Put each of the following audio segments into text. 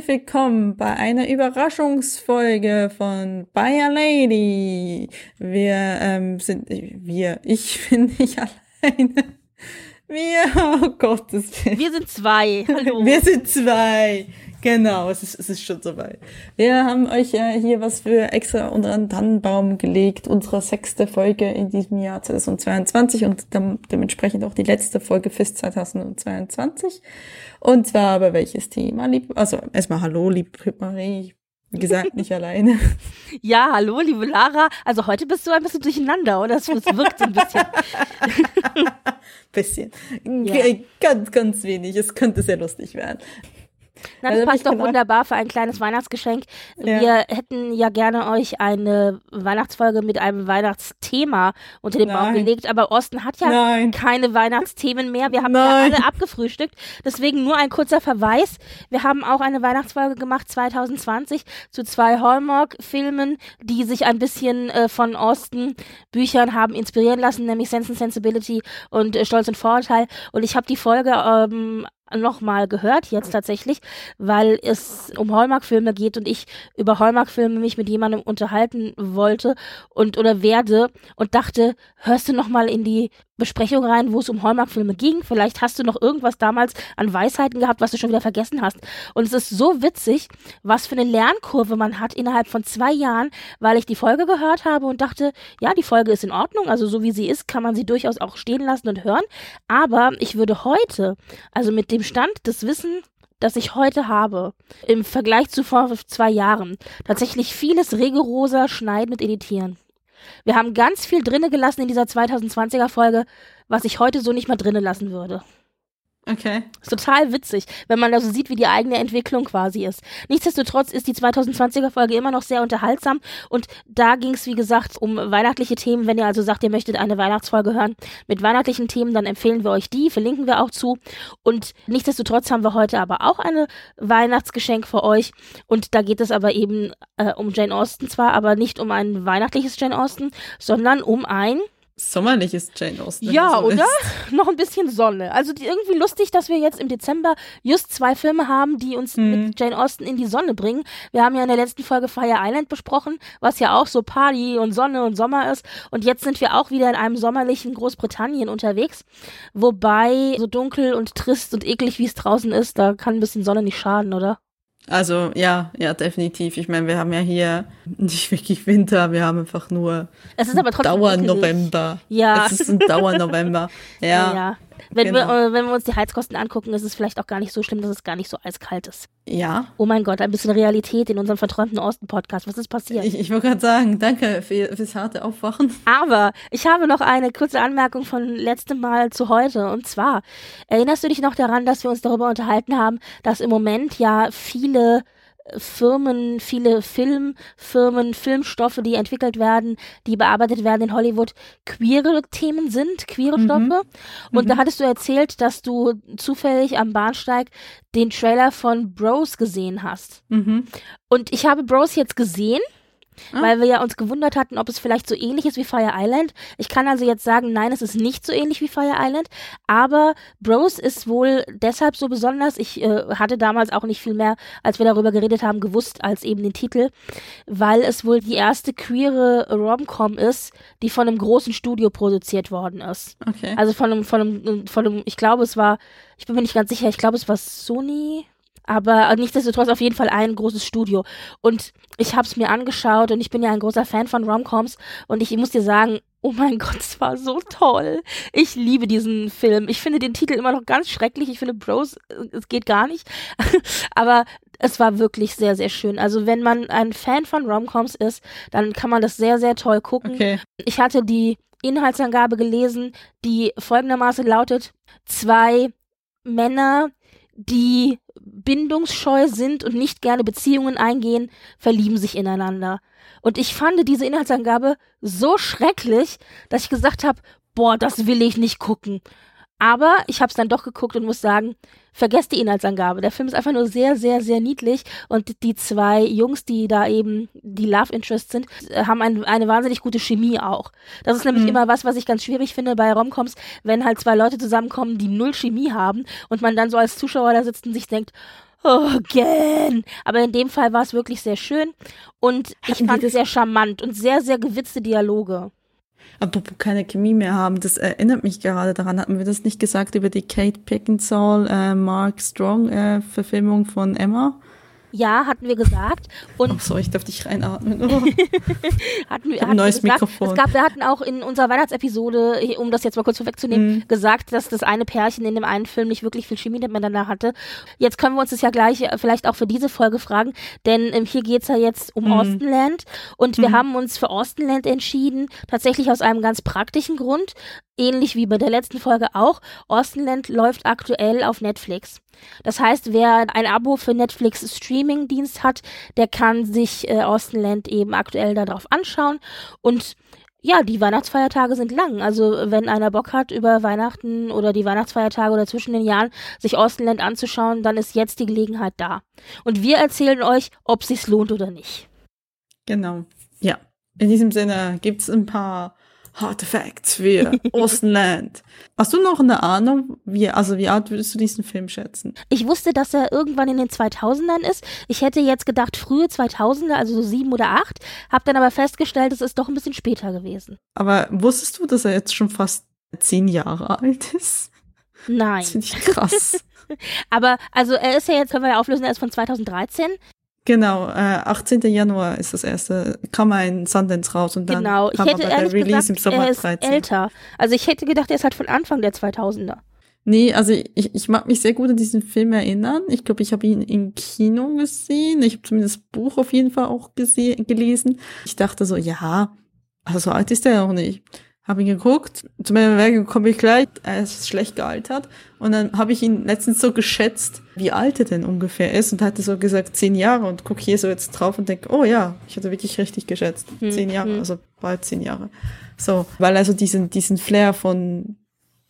Herzlich willkommen bei einer Überraschungsfolge von Bayer Lady. Wir ähm, sind, wir, ich bin nicht alleine. Wir, oh Gottes Willen. Wir sind zwei. Hallo. Wir sind zwei. Genau, es ist, es ist schon soweit. Wir haben euch ja hier was für extra unter den Tannenbaum gelegt, unsere sechste Folge in diesem Jahr 2022 und dementsprechend auch die letzte Folge fürs 2022. Und zwar aber welches Thema, lieb, also erstmal Hallo, liebe Marie, wie gesagt, nicht alleine. Ja, hallo, liebe Lara. Also heute bist du ein bisschen durcheinander, oder? Es wirkt ein bisschen. bisschen. Ja. Ganz, ganz wenig. Es könnte sehr lustig werden. Na, das also passt doch wunderbar für ein kleines Weihnachtsgeschenk. Ja. Wir hätten ja gerne euch eine Weihnachtsfolge mit einem Weihnachtsthema unter den Baum gelegt, aber Osten hat ja Nein. keine Weihnachtsthemen mehr. Wir haben Nein. ja alle abgefrühstückt. Deswegen nur ein kurzer Verweis. Wir haben auch eine Weihnachtsfolge gemacht 2020 zu zwei Hallmark-Filmen, die sich ein bisschen äh, von Osten Büchern haben inspirieren lassen, nämlich Sense and Sensibility und äh, Stolz und Vorurteil. Und ich habe die Folge ähm, nochmal gehört jetzt tatsächlich, weil es um Hallmark-Filme geht und ich über Hallmark-Filme mich mit jemandem unterhalten wollte und oder werde und dachte, hörst du nochmal in die Besprechung rein, wo es um Hallmark-Filme ging. Vielleicht hast du noch irgendwas damals an Weisheiten gehabt, was du schon wieder vergessen hast. Und es ist so witzig, was für eine Lernkurve man hat innerhalb von zwei Jahren, weil ich die Folge gehört habe und dachte, ja, die Folge ist in Ordnung, also so wie sie ist, kann man sie durchaus auch stehen lassen und hören. Aber ich würde heute, also mit dem Stand des Wissens, das ich heute habe, im Vergleich zu vor zwei Jahren, tatsächlich vieles rigoroser schneiden und editieren. Wir haben ganz viel drinne gelassen in dieser 2020er Folge, was ich heute so nicht mehr drinne lassen würde. Okay. Ist total witzig, wenn man da so sieht, wie die eigene Entwicklung quasi ist. Nichtsdestotrotz ist die 2020er Folge immer noch sehr unterhaltsam und da ging es, wie gesagt, um weihnachtliche Themen. Wenn ihr also sagt, ihr möchtet eine Weihnachtsfolge hören mit weihnachtlichen Themen, dann empfehlen wir euch die, verlinken wir auch zu. Und nichtsdestotrotz haben wir heute aber auch eine Weihnachtsgeschenk für euch und da geht es aber eben äh, um Jane Austen zwar, aber nicht um ein weihnachtliches Jane Austen, sondern um ein Sommerlich ist Jane Austen. Ja, so oder? Ist. Noch ein bisschen Sonne. Also die, irgendwie lustig, dass wir jetzt im Dezember just zwei Filme haben, die uns mhm. mit Jane Austen in die Sonne bringen. Wir haben ja in der letzten Folge Fire Island besprochen, was ja auch so Party und Sonne und Sommer ist. Und jetzt sind wir auch wieder in einem sommerlichen Großbritannien unterwegs. Wobei so dunkel und trist und eklig, wie es draußen ist, da kann ein bisschen Sonne nicht schaden, oder? Also ja, ja, definitiv. Ich meine, wir haben ja hier nicht wirklich Winter, wir haben einfach nur es ist aber trotzdem Dauernovember. Ja. Es ist ein Dauernovember. Ja. ja, ja. Wenn, genau. wir, äh, wenn wir uns die Heizkosten angucken, ist es vielleicht auch gar nicht so schlimm, dass es gar nicht so eiskalt ist. Ja. Oh mein Gott, ein bisschen Realität in unserem verträumten Osten-Podcast. Was ist passiert? Ich, ich wollte gerade sagen, danke für, fürs harte Aufwachen. Aber ich habe noch eine kurze Anmerkung von letztem Mal zu heute. Und zwar, erinnerst du dich noch daran, dass wir uns darüber unterhalten haben, dass im Moment ja viele Firmen, viele Filmfirmen, Filmstoffe, die entwickelt werden, die bearbeitet werden in Hollywood, queere Themen sind, queere mhm. Stoffe. Und mhm. da hattest du erzählt, dass du zufällig am Bahnsteig den Trailer von Bros gesehen hast. Mhm. Und ich habe Bros jetzt gesehen Ah. Weil wir ja uns gewundert hatten, ob es vielleicht so ähnlich ist wie Fire Island. Ich kann also jetzt sagen, nein, es ist nicht so ähnlich wie Fire Island. Aber Bros ist wohl deshalb so besonders. Ich äh, hatte damals auch nicht viel mehr, als wir darüber geredet haben, gewusst als eben den Titel, weil es wohl die erste queere Rom-Com ist, die von einem großen Studio produziert worden ist. Okay. Also von einem, von einem, von einem, ich glaube, es war, ich bin mir nicht ganz sicher, ich glaube, es war Sony aber nichtsdestotrotz auf jeden Fall ein großes Studio. Und ich habe es mir angeschaut und ich bin ja ein großer Fan von Romcoms und ich muss dir sagen, oh mein Gott, es war so toll. Ich liebe diesen Film. Ich finde den Titel immer noch ganz schrecklich. Ich finde Bros, äh, es geht gar nicht. Aber es war wirklich sehr, sehr schön. Also wenn man ein Fan von Romcoms ist, dann kann man das sehr, sehr toll gucken. Okay. Ich hatte die Inhaltsangabe gelesen, die folgendermaßen lautet, zwei Männer, die bindungsscheu sind und nicht gerne Beziehungen eingehen, verlieben sich ineinander. Und ich fand diese Inhaltsangabe so schrecklich, dass ich gesagt habe, boah, das will ich nicht gucken. Aber ich habe es dann doch geguckt und muss sagen, vergesst die Inhaltsangabe. Der Film ist einfach nur sehr, sehr, sehr niedlich und die zwei Jungs, die da eben die Love Interests sind, haben ein, eine wahnsinnig gute Chemie auch. Das ist nämlich mhm. immer was, was ich ganz schwierig finde bei Romcoms, wenn halt zwei Leute zusammenkommen, die null Chemie haben und man dann so als Zuschauer da sitzt und sich denkt, oh, again. Aber in dem Fall war es wirklich sehr schön und ich fand es sehr charmant und sehr, sehr gewitzte Dialoge. Apropos keine Chemie mehr haben, das erinnert mich gerade daran. Hatten wir das nicht gesagt über die Kate Beckinsale, äh, Mark Strong äh, Verfilmung von Emma? Ja, hatten wir gesagt. Und oh, so, ich darf dich reinatmen. Oh. hatten wir, hatten ein neues wir Mikrofon. Es gab, wir hatten auch in unserer Weihnachtsepisode, um das jetzt mal kurz vorwegzunehmen, mm. gesagt, dass das eine Pärchen in dem einen Film nicht wirklich viel Chemie miteinander hatte. Jetzt können wir uns das ja gleich äh, vielleicht auch für diese Folge fragen, denn ähm, hier geht's ja jetzt um mm. Austenland und wir mhm. haben uns für Austenland entschieden, tatsächlich aus einem ganz praktischen Grund ähnlich wie bei der letzten Folge auch, Austenland läuft aktuell auf Netflix. Das heißt, wer ein Abo für Netflix Streaming-Dienst hat, der kann sich äh, Austenland eben aktuell darauf anschauen und ja, die Weihnachtsfeiertage sind lang. Also wenn einer Bock hat, über Weihnachten oder die Weihnachtsfeiertage oder zwischen den Jahren sich Austenland anzuschauen, dann ist jetzt die Gelegenheit da. Und wir erzählen euch, ob sich's lohnt oder nicht. Genau. Ja. In diesem Sinne gibt's ein paar Hard Facts für Austenland. Hast du noch eine Ahnung, wie, also wie alt würdest du diesen Film schätzen? Ich wusste, dass er irgendwann in den 2000ern ist. Ich hätte jetzt gedacht frühe 2000er, also so sieben oder acht. Hab dann aber festgestellt, es ist doch ein bisschen später gewesen. Aber wusstest du, dass er jetzt schon fast zehn Jahre alt ist? Nein. Das finde ich krass. aber, also er ist ja jetzt, können wir ja auflösen, er ist von 2013. Genau, äh, 18. Januar ist das erste, kam ein Sundance raus und dann genau. kam ich hätte aber der Release gesagt, im Sommer er ist 13. älter. Also ich hätte gedacht, er ist halt von Anfang der 2000er. Nee, also ich, ich mag mich sehr gut an diesen Film erinnern. Ich glaube, ich habe ihn im Kino gesehen. Ich habe zumindest das Buch auf jeden Fall auch gelesen. Ich dachte so, ja, also so alt ist er auch nicht habe ihn geguckt, zu meiner Werke komme ich gleich, er ist schlecht gealtert. Und dann habe ich ihn letztens so geschätzt, wie alt er denn ungefähr ist und hatte so gesagt zehn Jahre und gucke hier so jetzt drauf und denke, oh ja, ich hatte wirklich richtig geschätzt. Hm, zehn Jahre, hm. also bald zehn Jahre. So, weil er so diesen, diesen Flair von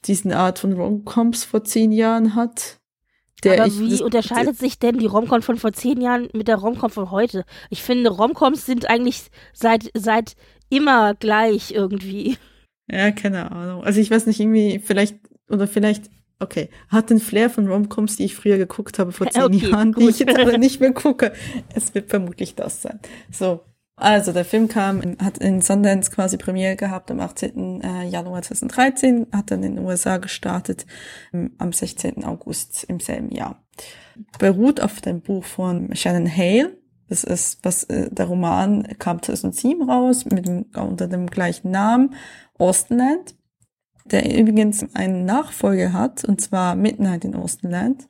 diesen Art von Romcoms vor zehn Jahren hat. Der Aber wie unterscheidet sich denn die Romcom von vor zehn Jahren mit der Romcom von heute? Ich finde, Romcoms sind eigentlich seit, seit immer gleich irgendwie. Ja, keine Ahnung. Also ich weiß nicht, irgendwie, vielleicht, oder vielleicht, okay, hat den Flair von Romcoms, die ich früher geguckt habe vor zehn okay, Jahren, gut. die ich jetzt aber nicht mehr gucke. Es wird vermutlich das sein. So. Also der Film kam, hat in Sundance quasi Premiere gehabt am 18. Äh, Januar 2013, hat dann in den USA gestartet ähm, am 16. August im selben Jahr. Beruht auf dem Buch von Shannon Hale. Das ist, was äh, der Roman kam 2007 raus mit dem, unter dem gleichen Namen Austenland, der übrigens einen Nachfolger hat, und zwar Midnight in Austenland.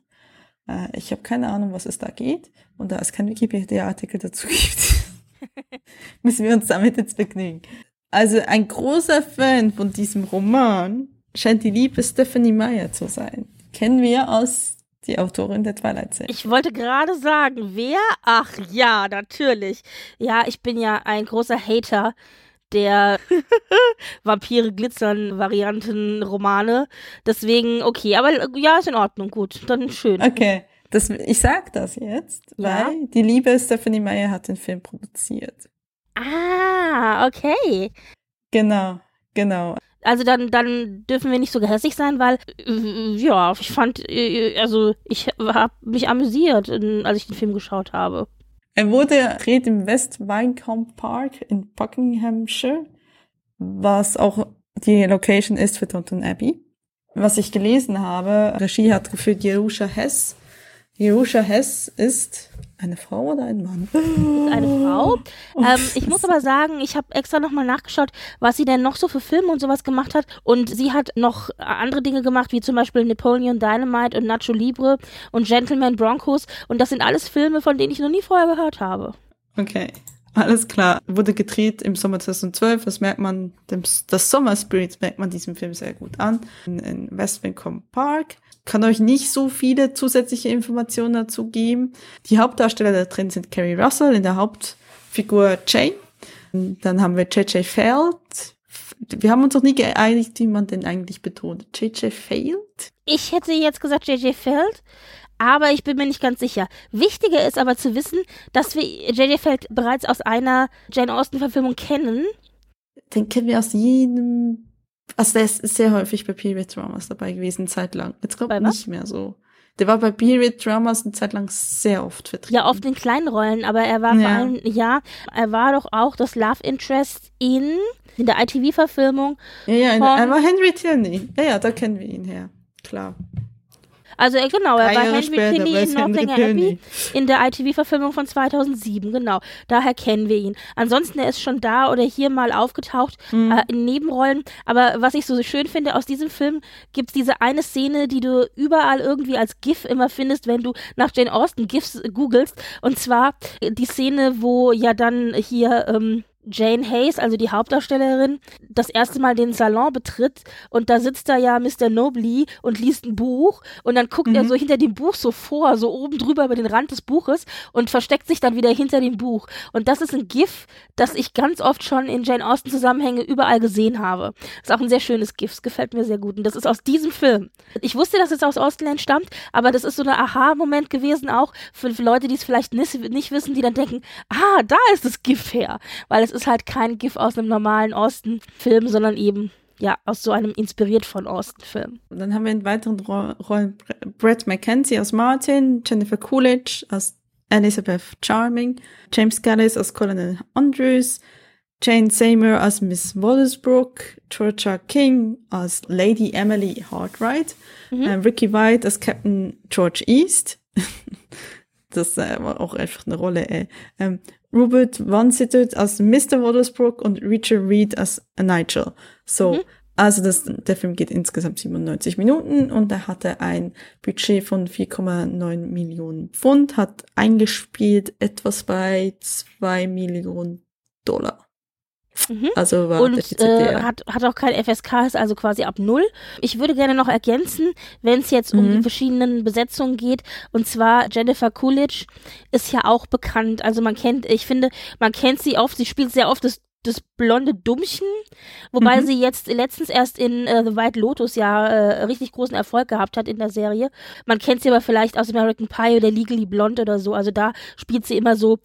Äh, ich habe keine Ahnung, was es da geht. Und da es kein Wikipedia-Artikel dazu gibt, müssen wir uns damit jetzt begnügen. Also ein großer Fan von diesem Roman scheint die liebe Stephanie Meyer zu sein. Kennen wir aus die Autorin der Twilight Zone. Ich wollte gerade sagen, wer? Ach ja, natürlich. Ja, ich bin ja ein großer Hater der Vampire glitzern Varianten Romane. Deswegen, okay, aber ja, ist in Ordnung, gut, dann schön. Okay. Das, ich sag das jetzt, ja? weil die liebe Stephanie Meyer hat den Film produziert. Ah, okay. Genau, genau. Also dann, dann dürfen wir nicht so gehässig sein, weil äh, ja, ich fand, äh, also ich habe mich amüsiert, als ich den Film geschaut habe. Er wurde gedreht im West Wycombe Park in Buckinghamshire, was auch die Location ist für Downton Abbey. Was ich gelesen habe, Regie hat geführt Jerusha Hess. Jerusha Hess ist eine Frau oder ein Mann? Eine Frau. Oh, ähm, ich muss aber sagen, ich habe extra nochmal nachgeschaut, was sie denn noch so für Filme und sowas gemacht hat. Und sie hat noch andere Dinge gemacht, wie zum Beispiel Napoleon Dynamite und Nacho Libre und Gentleman Broncos. Und das sind alles Filme, von denen ich noch nie vorher gehört habe. Okay. Alles klar. Wurde gedreht im Sommer 2012. Das merkt man, das Sommer Spirit merkt man diesem Film sehr gut an. In, in West Wincombe Park. Kann euch nicht so viele zusätzliche Informationen dazu geben. Die Hauptdarsteller da drin sind Carrie Russell in der Hauptfigur Jane. Dann haben wir J.J. Feld. Wir haben uns noch nie geeinigt, wie man den eigentlich betont. J.J. Feld? Ich hätte jetzt gesagt J.J. Feld aber ich bin mir nicht ganz sicher. Wichtiger ist aber zu wissen, dass wir J.J. Feld bereits aus einer Jane Austen-Verfilmung kennen. Den kennen wir aus jedem. Also der ist sehr häufig bei Period Dramas dabei gewesen, zeitlang. Jetzt kommt nicht mehr so. Der war bei Period Dramas eine Zeit lang sehr oft vertreten. Ja, oft in kleinen Rollen, aber er war ja. vor allem, ja, er war doch auch das Love Interest in, in der ITV-Verfilmung. Ja, ja, er war Henry Tierney. Ja, ja, da kennen wir ihn her. Klar. Also äh, genau, er war Henry Kinney in Northanger Abbey in der ITV-Verfilmung von 2007, genau. Daher kennen wir ihn. Ansonsten, er ist schon da oder hier mal aufgetaucht mhm. äh, in Nebenrollen. Aber was ich so schön finde, aus diesem Film gibt es diese eine Szene, die du überall irgendwie als GIF immer findest, wenn du nach Jane Austen GIFs googelst. Und zwar die Szene, wo ja dann hier ähm, Jane Hayes, also die Hauptdarstellerin, das erste Mal den Salon betritt und da sitzt da ja Mr. Nobley und liest ein Buch und dann guckt mhm. er so hinter dem Buch so vor, so oben drüber über den Rand des Buches und versteckt sich dann wieder hinter dem Buch. Und das ist ein GIF, das ich ganz oft schon in Jane Austen Zusammenhänge überall gesehen habe. Das ist auch ein sehr schönes GIF, das gefällt mir sehr gut und das ist aus diesem Film. Ich wusste, dass es aus Austenland stammt, aber das ist so ein Aha-Moment gewesen auch für, für Leute, die es vielleicht nicht, nicht wissen, die dann denken, ah, da ist das GIF her, weil es es ist halt kein GIF aus einem normalen Austen-Film, sondern eben ja, aus so einem inspiriert von Austen-Film. Dann haben wir in weiteren Rollen Brett McKenzie als Martin, Jennifer Coolidge als Elizabeth Charming, James Gallis als Colonel Andrews, Jane Seymour als Miss Wallacebrooke, Georgia King als Lady Emily Hartright, mhm. äh, Ricky White als Captain George East. das äh, war auch einfach eine Rolle, ey. Ähm, Robert Van Sittert als Mr. Watersbrook und Richard Reed als Nigel. So, mhm. also das, der Film geht insgesamt 97 Minuten und er hatte ein Budget von 4,9 Millionen Pfund, hat eingespielt etwas bei 2 Millionen Dollar. Mhm. Also war und äh, hat, hat auch kein FSK, ist also quasi ab null. Ich würde gerne noch ergänzen, wenn es jetzt um die mhm. verschiedenen Besetzungen geht, und zwar Jennifer Coolidge ist ja auch bekannt. Also man kennt, ich finde, man kennt sie oft, sie spielt sehr oft das das blonde Dummchen, wobei mhm. sie jetzt letztens erst in äh, The White Lotus ja äh, richtig großen Erfolg gehabt hat in der Serie. Man kennt sie aber vielleicht aus American Pie oder Legally Blonde oder so. Also da spielt sie immer so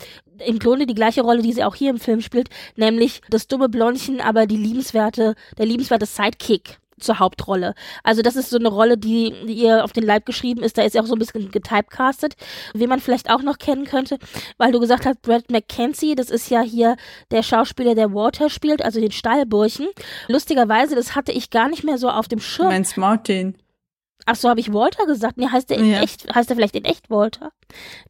im Grunde die gleiche Rolle, die sie auch hier im Film spielt, nämlich das dumme Blondchen, aber die liebenswerte, der liebenswerte Sidekick zur Hauptrolle. Also das ist so eine Rolle, die, die ihr auf den Leib geschrieben ist. Da ist er auch so ein bisschen getypecastet. Wen man vielleicht auch noch kennen könnte, weil du gesagt hast, Brad McKenzie, das ist ja hier der Schauspieler, der Walter spielt, also den Stallburchen. Lustigerweise, das hatte ich gar nicht mehr so auf dem Schirm. Du meinst Martin? Ach so, habe ich Walter gesagt? Nee, heißt der in ja. echt, heißt der vielleicht in echt Walter?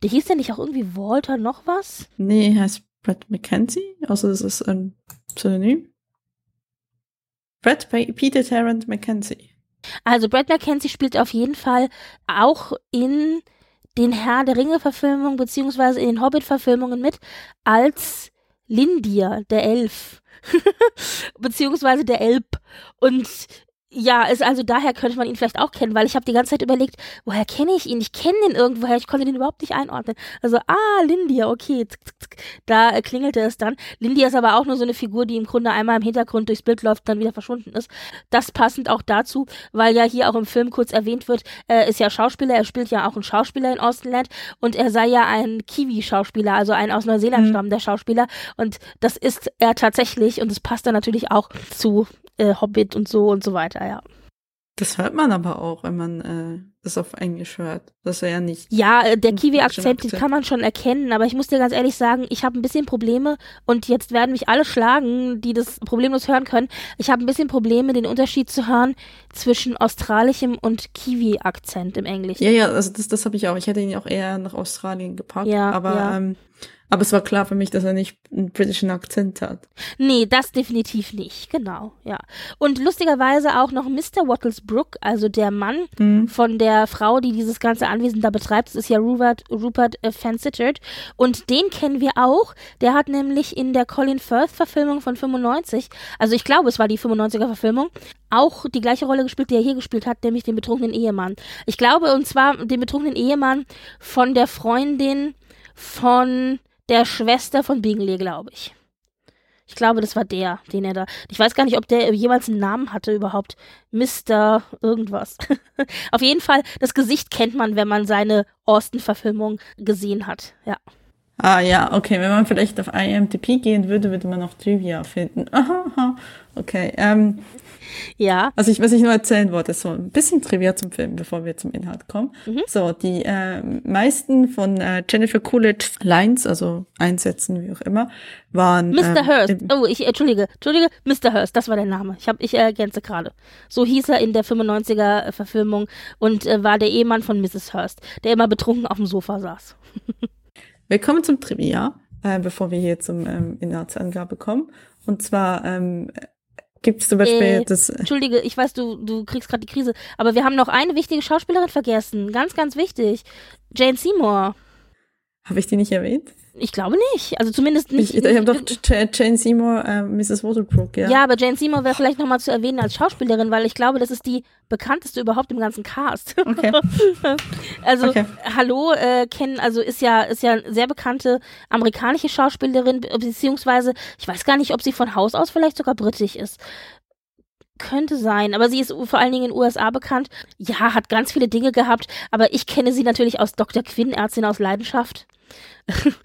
Der hieß der nicht auch irgendwie Walter noch was? Nee, heißt Brad McKenzie, außer das ist ein Pseudonym. Brad Peter Tarrant Mackenzie. Also Brad Mackenzie spielt auf jeden Fall auch in den Herr der Ringe-Verfilmungen beziehungsweise in den Hobbit-Verfilmungen mit als Lindir, der Elf. beziehungsweise der Elb. Und ja, ist also daher könnte man ihn vielleicht auch kennen, weil ich habe die ganze Zeit überlegt, woher kenne ich ihn? Ich kenne den irgendwoher, ich konnte den überhaupt nicht einordnen. Also, ah, Lindia, okay, da äh, klingelte es dann. Lindia ist aber auch nur so eine Figur, die im Grunde einmal im Hintergrund durchs Bild läuft, dann wieder verschwunden ist. Das passend auch dazu, weil ja hier auch im Film kurz erwähnt wird, er ist ja Schauspieler, er spielt ja auch einen Schauspieler in Austenland und er sei ja ein Kiwi-Schauspieler, also ein aus Neuseeland mhm. stammender Schauspieler und das ist er tatsächlich und es passt dann natürlich auch zu äh, Hobbit und so und so weiter, ja. Das hört man aber auch, wenn man äh, das auf Englisch hört. Das ist ja nicht. Ja, äh, der Kiwi-Akzent, den kann man schon erkennen, aber ich muss dir ganz ehrlich sagen, ich habe ein bisschen Probleme und jetzt werden mich alle schlagen, die das problemlos hören können. Ich habe ein bisschen Probleme, den Unterschied zu hören zwischen australischem und Kiwi-Akzent im Englischen. Ja, ja, also das, das habe ich auch. Ich hätte ihn auch eher nach Australien gepackt. Ja, aber ja. Ähm, Aber es war klar für mich, dass er nicht einen britischen Akzent hat. Nee, das definitiv nicht, genau, ja. Und lustigerweise auch noch Mr. Wattlesbrook, also der Mann mhm. von der Frau, die dieses ganze Anwesen da betreibt, das ist ja Rupert, Rupert äh, Fansittert. Und den kennen wir auch. Der hat nämlich in der Colin Firth-Verfilmung von 95, also ich glaube, es war die 95er-Verfilmung, auch die gleiche Rolle gespielt, die er hier gespielt hat, nämlich den betrunkenen Ehemann. Ich glaube, und zwar den betrunkenen Ehemann von der Freundin von der Schwester von Bingley, glaube ich. Ich glaube, das war der, den er da. Ich weiß gar nicht, ob der jemals einen Namen hatte überhaupt. Mr. irgendwas. Auf jeden Fall, das Gesicht kennt man, wenn man seine Austin-Verfilmung gesehen hat. Ja. Ah ja, okay. Wenn man vielleicht auf IMDb gehen würde, würde man noch Trivia finden. Aha, okay. Ähm, ja. Also ich, was ich nur erzählen wollte, so ein bisschen Trivia zum Film, bevor wir zum Inhalt kommen. Mhm. So, die äh, meisten von äh, Jennifer Coolidge Lines, also Einsätzen, wie auch immer, waren. Mr. Ähm, Hurst. Oh, ich entschuldige, entschuldige, Mr. Hurst, das war der Name. Ich habe, ich ergänze gerade. So hieß er in der 95er Verfilmung und äh, war der Ehemann von Mrs. Hurst, der immer betrunken auf dem Sofa saß. wir kommen zum Trivia, äh, bevor wir hier zum ähm, Inhaltsangabe kommen. Und zwar ähm, Gibt es zum Beispiel äh, das. Entschuldige, ich weiß, du, du kriegst gerade die Krise, aber wir haben noch eine wichtige Schauspielerin vergessen. Ganz, ganz wichtig. Jane Seymour. Habe ich die nicht erwähnt? Ich glaube nicht. Also zumindest nicht. Ich, ich habe doch Jane Seymour, äh, Mrs. Waterbrook, ja. Ja, aber Jane Seymour wäre vielleicht nochmal zu erwähnen als Schauspielerin, weil ich glaube, das ist die bekannteste überhaupt im ganzen Cast. Okay. also, okay. hallo, äh, kennen, also ist ja, ist ja eine sehr bekannte amerikanische Schauspielerin, beziehungsweise, ich weiß gar nicht, ob sie von Haus aus vielleicht sogar britisch ist. Könnte sein, aber sie ist vor allen Dingen in den USA bekannt. Ja, hat ganz viele Dinge gehabt, aber ich kenne sie natürlich aus Dr. Quinn, Ärztin aus Leidenschaft.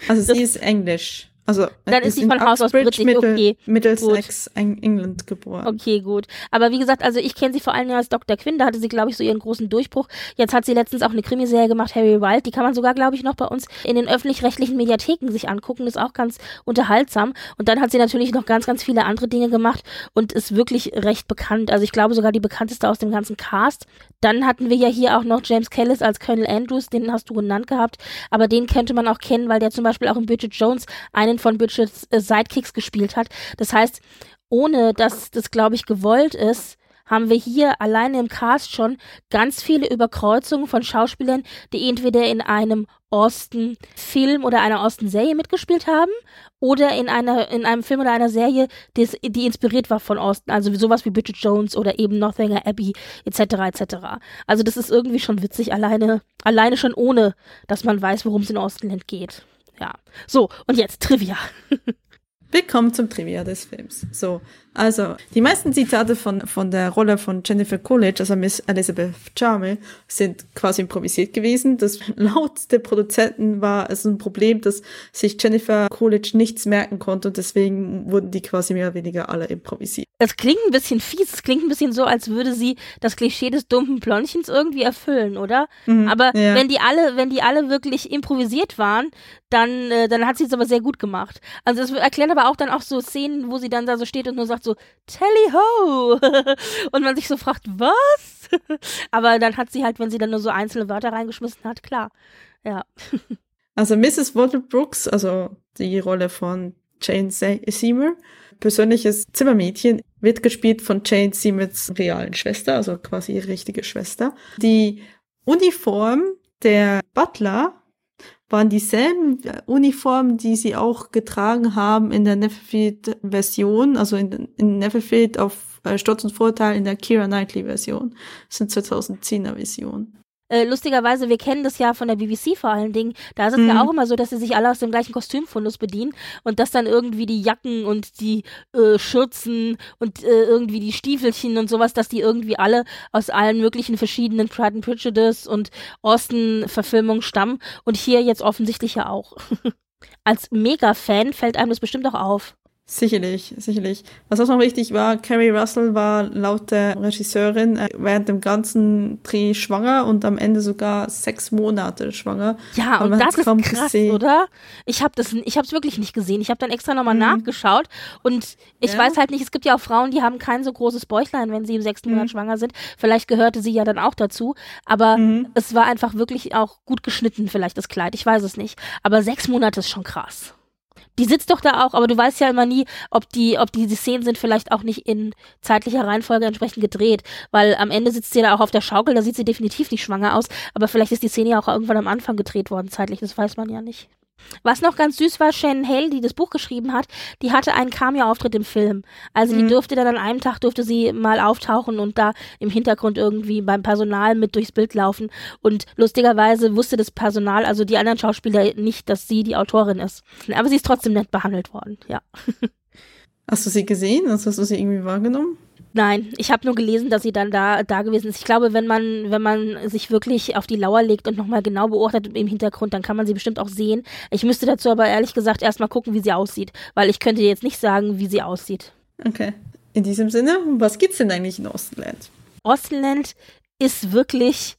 Also sie ist Englisch. Also dann ist sie von Haus aus britisch, Mittel, okay. Middlesex, England geboren. Okay, gut. Aber wie gesagt, also ich kenne sie vor allem als Dr. Quinn, da hatte sie, glaube ich, so ihren großen Durchbruch. Jetzt hat sie letztens auch eine Krimiserie gemacht, Harry Wild, die kann man sogar, glaube ich, noch bei uns in den öffentlich-rechtlichen Mediatheken sich angucken, ist auch ganz unterhaltsam. Und dann hat sie natürlich noch ganz, ganz viele andere Dinge gemacht und ist wirklich recht bekannt. Also ich glaube sogar die bekannteste aus dem ganzen Cast. Dann hatten wir ja hier auch noch James Kellis als Colonel Andrews, den hast du genannt gehabt, aber den könnte man auch kennen, weil der zum Beispiel auch in Bridget Jones einen von Bridgets äh, Sidekicks gespielt hat. Das heißt, ohne dass das, glaube ich, gewollt ist, haben wir hier alleine im Cast schon ganz viele Überkreuzungen von Schauspielern, die entweder in einem Osten-Film oder einer Osten-Serie mitgespielt haben oder in einer in einem Film oder einer Serie, die, die inspiriert war von Osten, also sowas wie Bridget Jones oder eben Northanger Abbey etc. etc. Also das ist irgendwie schon witzig alleine alleine schon ohne, dass man weiß, worum es in Ostenland geht. Ja. So, und jetzt Trivia. Willkommen zum Trivia des Films. So, also die meisten Zitate von von der Rolle von Jennifer Coolidge, also Miss Elizabeth Charmel, sind quasi improvisiert gewesen. Das laut der Produzenten war es ein Problem, dass sich Jennifer Coolidge nichts merken konnte und deswegen wurden die quasi mehr oder weniger alle improvisiert. Es klingt ein bisschen fies, es klingt ein bisschen so, als würde sie das Klischee des dummen Blondchens irgendwie erfüllen, oder? Mhm, aber ja. wenn die alle, wenn die alle wirklich improvisiert waren, dann äh, dann hat sie es aber sehr gut gemacht. Also das erklärt aber auch dann auch so Szenen, wo sie dann da so steht und nur sagt so, Tally ho! und man sich so fragt, was? aber dann hat sie halt, wenn sie dann nur so einzelne Wörter reingeschmissen hat, klar. Ja. Also Mrs. Waterbrooks, also die Rolle von Jane Seymour, persönliches Zimmermädchen, wird gespielt von Jane Seymours realen Schwester, also quasi ihre richtige Schwester. Die Uniform der Butler waren dieselben Uniformen, die sie auch getragen haben in der Neverfield-Version, also in, in Neverfield auf äh, Sturz und Vorteil in der Kira Knightley-Version. Das sind 2010er-Version. Äh, lustigerweise, wir kennen das ja von der BBC vor allen Dingen. Da ist es mhm. ja auch immer so, dass sie sich alle aus dem gleichen Kostümfundus bedienen und dass dann irgendwie die Jacken und die äh, Schürzen und äh, irgendwie die Stiefelchen und sowas, dass die irgendwie alle aus allen möglichen verschiedenen Pride and Prejudice und Austin-Verfilmungen stammen und hier jetzt offensichtlich ja auch. Als Mega-Fan fällt einem das bestimmt auch auf. Sicherlich, sicherlich. Was auch noch wichtig war, Carrie Russell war laut der Regisseurin äh, während dem ganzen Dreh schwanger und am Ende sogar sechs Monate schwanger. Ja, und das ist krass, gesehen. oder? Ich habe das, ich habe es wirklich nicht gesehen. Ich habe dann extra nochmal mhm. nachgeschaut und ich ja. weiß halt nicht, es gibt ja auch Frauen, die haben kein so großes Bäuchlein, wenn sie im sechsten mhm. Monat schwanger sind. Vielleicht gehörte sie ja dann auch dazu, aber mhm. es war einfach wirklich auch gut geschnitten, vielleicht das Kleid. Ich weiß es nicht. Aber sechs Monate ist schon krass. Die sitzt doch da auch, aber du weißt ja immer nie, ob die, ob die, die Szenen sind vielleicht auch nicht in zeitlicher Reihenfolge entsprechend gedreht, weil am Ende sitzt sie da auch auf der Schaukel, da sieht sie definitiv nicht schwanger aus, aber vielleicht ist die Szene ja auch irgendwann am Anfang gedreht worden, zeitlich, das weiß man ja nicht. Was noch ganz süß war, Shannon Hale, die das Buch geschrieben hat, die hatte einen Cameo-Auftritt im Film. Also die mhm. durfte dann an einem Tag, durfte sie mal auftauchen und da im Hintergrund irgendwie beim Personal mit durchs Bild laufen. Und lustigerweise wusste das Personal, also die anderen Schauspieler nicht, dass sie die Autorin ist. Aber sie ist trotzdem nett behandelt worden, ja. Hast du sie gesehen? Hast du sie irgendwie wahrgenommen? Nein, ich habe nur gelesen, dass sie dann da, da gewesen ist. Ich glaube, wenn man, wenn man sich wirklich auf die Lauer legt und nochmal genau beobachtet im Hintergrund, dann kann man sie bestimmt auch sehen. Ich müsste dazu aber ehrlich gesagt erstmal gucken, wie sie aussieht, weil ich könnte jetzt nicht sagen, wie sie aussieht. Okay. In diesem Sinne, was gibt's denn eigentlich in Ostenland? Ostenland ist wirklich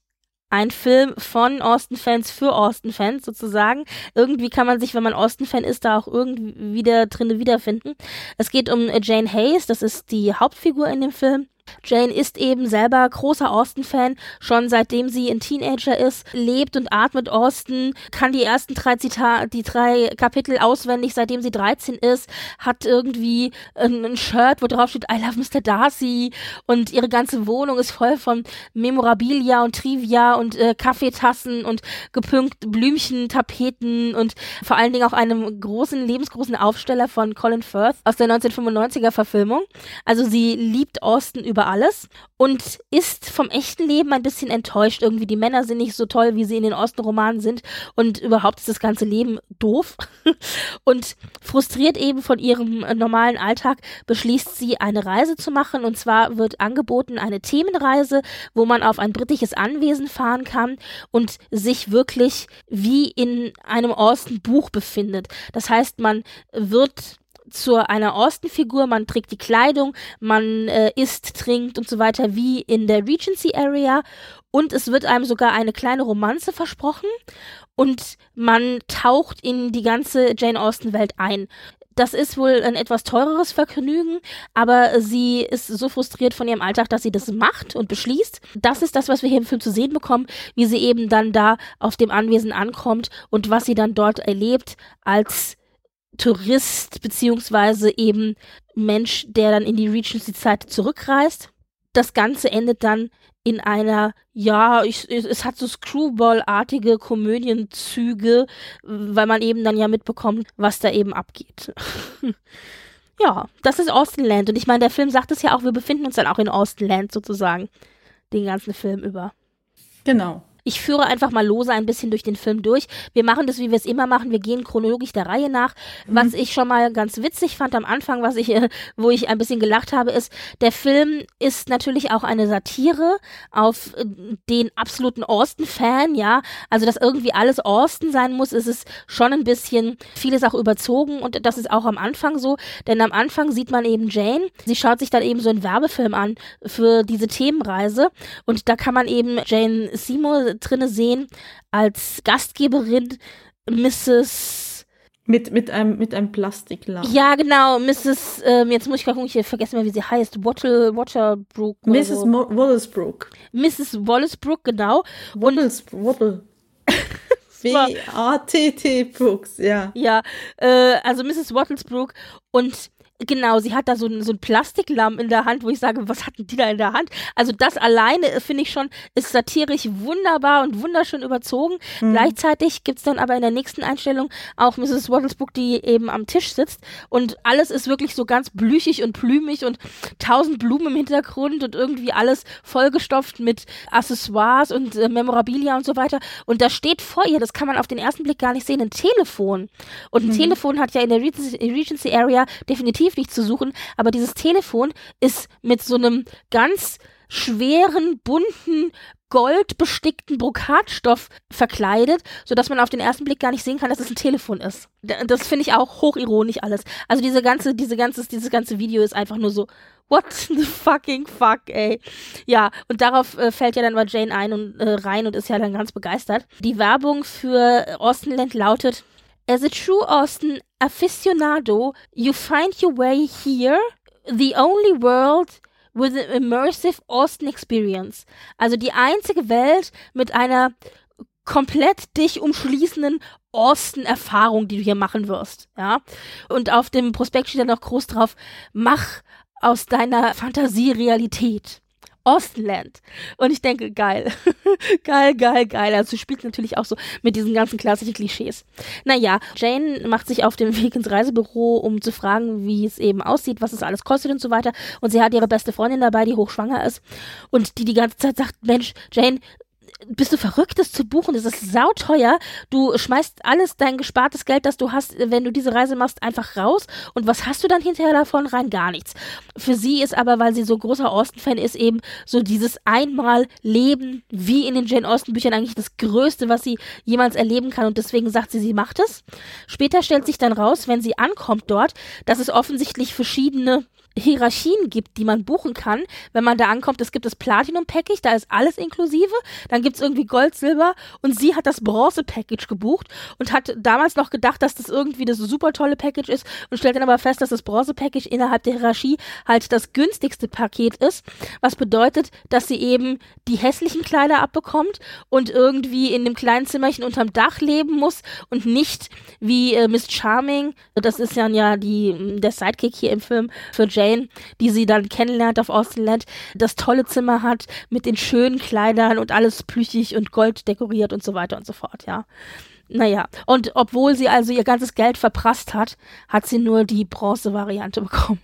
ein Film von Austin-Fans für Austin-Fans sozusagen. Irgendwie kann man sich, wenn man Austin-Fan ist, da auch irgendwie wieder drinne wiederfinden. Es geht um Jane Hayes, das ist die Hauptfigur in dem Film. Jane ist eben selber großer Austin-Fan, schon seitdem sie ein Teenager ist, lebt und atmet Austin, kann die ersten drei Zitate, die drei Kapitel auswendig, seitdem sie 13 ist, hat irgendwie ein, ein, Shirt, wo drauf steht I love Mr. Darcy und ihre ganze Wohnung ist voll von Memorabilia und Trivia und äh, Kaffeetassen und gepünkt Blümchen, Tapeten und vor allen Dingen auch einem großen, lebensgroßen Aufsteller von Colin Firth aus der 1995er Verfilmung. Also sie liebt Austin über alles und ist vom echten Leben ein bisschen enttäuscht. Irgendwie die Männer sind nicht so toll, wie sie in den Ostenromanen sind und überhaupt ist das ganze Leben doof. und frustriert eben von ihrem normalen Alltag beschließt sie eine Reise zu machen und zwar wird angeboten eine Themenreise, wo man auf ein britisches Anwesen fahren kann und sich wirklich wie in einem Ostenbuch befindet. Das heißt, man wird zu einer Austin-Figur, man trägt die Kleidung, man äh, isst, trinkt und so weiter wie in der Regency Area und es wird einem sogar eine kleine Romanze versprochen und man taucht in die ganze Jane Austen-Welt ein. Das ist wohl ein etwas teureres Vergnügen, aber sie ist so frustriert von ihrem Alltag, dass sie das macht und beschließt. Das ist das, was wir hier im Film zu sehen bekommen, wie sie eben dann da auf dem Anwesen ankommt und was sie dann dort erlebt als Tourist beziehungsweise eben Mensch, der dann in die Regency-Zeit zurückreist. Das Ganze endet dann in einer, ja, ich, es hat so Screwball-artige Komödienzüge, weil man eben dann ja mitbekommt, was da eben abgeht. ja, das ist Austinland. Und ich meine, der Film sagt es ja auch, wir befinden uns dann auch in Austinland sozusagen. Den ganzen Film über. Genau. Ich führe einfach mal lose ein bisschen durch den Film durch. Wir machen das, wie wir es immer machen. Wir gehen chronologisch der Reihe nach. Mhm. Was ich schon mal ganz witzig fand am Anfang, was ich, äh, wo ich ein bisschen gelacht habe, ist, der Film ist natürlich auch eine Satire auf äh, den absoluten Austin-Fan, ja. Also, dass irgendwie alles Austin sein muss, ist es schon ein bisschen, vieles auch überzogen und das ist auch am Anfang so, denn am Anfang sieht man eben Jane. Sie schaut sich dann eben so einen Werbefilm an für diese Themenreise und da kann man eben Jane Seymour drinne sehen als Gastgeberin Mrs. Mit, mit einem, mit einem Plastiklamm. Ja, genau, Mrs. Ähm, jetzt muss ich gucken, ich vergesse mal, wie sie heißt. Wattle, Waterbrook. Mrs. So. Wallesbrook. Mrs. Wallesbrook, genau. Wattles, Wattle. W-A-T-T Brooks, ja. Ja, äh, also Mrs. Wattlesbrook und Genau, sie hat da so, ein, so ein Plastiklamm in der Hand, wo ich sage, was hatten die da in der Hand? Also das alleine, äh, finde ich schon, ist satirisch wunderbar und wunderschön überzogen. Mhm. Gleichzeitig gibt's dann aber in der nächsten Einstellung auch Mrs. Wattlesbrook, die eben am Tisch sitzt und alles ist wirklich so ganz blüchig und blümig und tausend Blumen im Hintergrund und irgendwie alles vollgestopft mit Accessoires und äh, Memorabilia und so weiter. Und da steht vor ihr, das kann man auf den ersten Blick gar nicht sehen, ein Telefon. Und ein mhm. Telefon hat ja in der Regency Area definitiv definitiv nicht zu suchen, aber dieses Telefon ist mit so einem ganz schweren, bunten, goldbestickten Brokatstoff verkleidet, sodass man auf den ersten Blick gar nicht sehen kann, dass es ein Telefon ist. Das finde ich auch hochironisch alles. Also diese ganze, diese ganze, dieses ganze Video ist einfach nur so, what the fucking fuck, ey. Ja, und darauf äh, fällt ja dann mal Jane ein und äh, rein und ist ja dann ganz begeistert. Die Werbung für Austenland lautet, As a true Austen aficionado, you find your way here, the only world with an immersive Austin experience. Also die einzige Welt mit einer komplett dich umschließenden Austin-Erfahrung, die du hier machen wirst, ja. Und auf dem Prospekt steht dann noch groß drauf, mach aus deiner Fantasie Realität. Ostland. Und ich denke, geil. geil, geil, geil. Also spielt natürlich auch so mit diesen ganzen klassischen Klischees. Naja, Jane macht sich auf den Weg ins Reisebüro, um zu fragen, wie es eben aussieht, was es alles kostet und so weiter. Und sie hat ihre beste Freundin dabei, die hochschwanger ist. Und die die ganze Zeit sagt, Mensch, Jane, bist du verrückt, das zu buchen? Das ist sauteuer. Du schmeißt alles dein gespartes Geld, das du hast, wenn du diese Reise machst, einfach raus. Und was hast du dann hinterher davon? Rein gar nichts. Für sie ist aber, weil sie so großer Austen-Fan ist, eben so dieses einmal Leben wie in den Jane Austen-Büchern eigentlich das Größte, was sie jemals erleben kann. Und deswegen sagt sie, sie macht es. Später stellt sich dann raus, wenn sie ankommt dort, dass es offensichtlich verschiedene Hierarchien gibt, die man buchen kann. Wenn man da ankommt, es gibt das Platinum-Package, da ist alles inklusive. Dann gibt es irgendwie Gold, Silber und sie hat das Bronze-Package gebucht und hat damals noch gedacht, dass das irgendwie das super tolle Package ist und stellt dann aber fest, dass das Bronze-Package innerhalb der Hierarchie halt das günstigste Paket ist, was bedeutet, dass sie eben die hässlichen Kleider abbekommt und irgendwie in dem kleinen Zimmerchen unterm Dach leben muss und nicht wie äh, Miss Charming, das ist ja, ja die, der Sidekick hier im Film für Jane Jane, die sie dann kennenlernt auf Austenland, das tolle Zimmer hat mit den schönen Kleidern und alles plüchig und gold dekoriert und so weiter und so fort, ja. Naja, und obwohl sie also ihr ganzes Geld verprasst hat, hat sie nur die Bronze-Variante bekommen.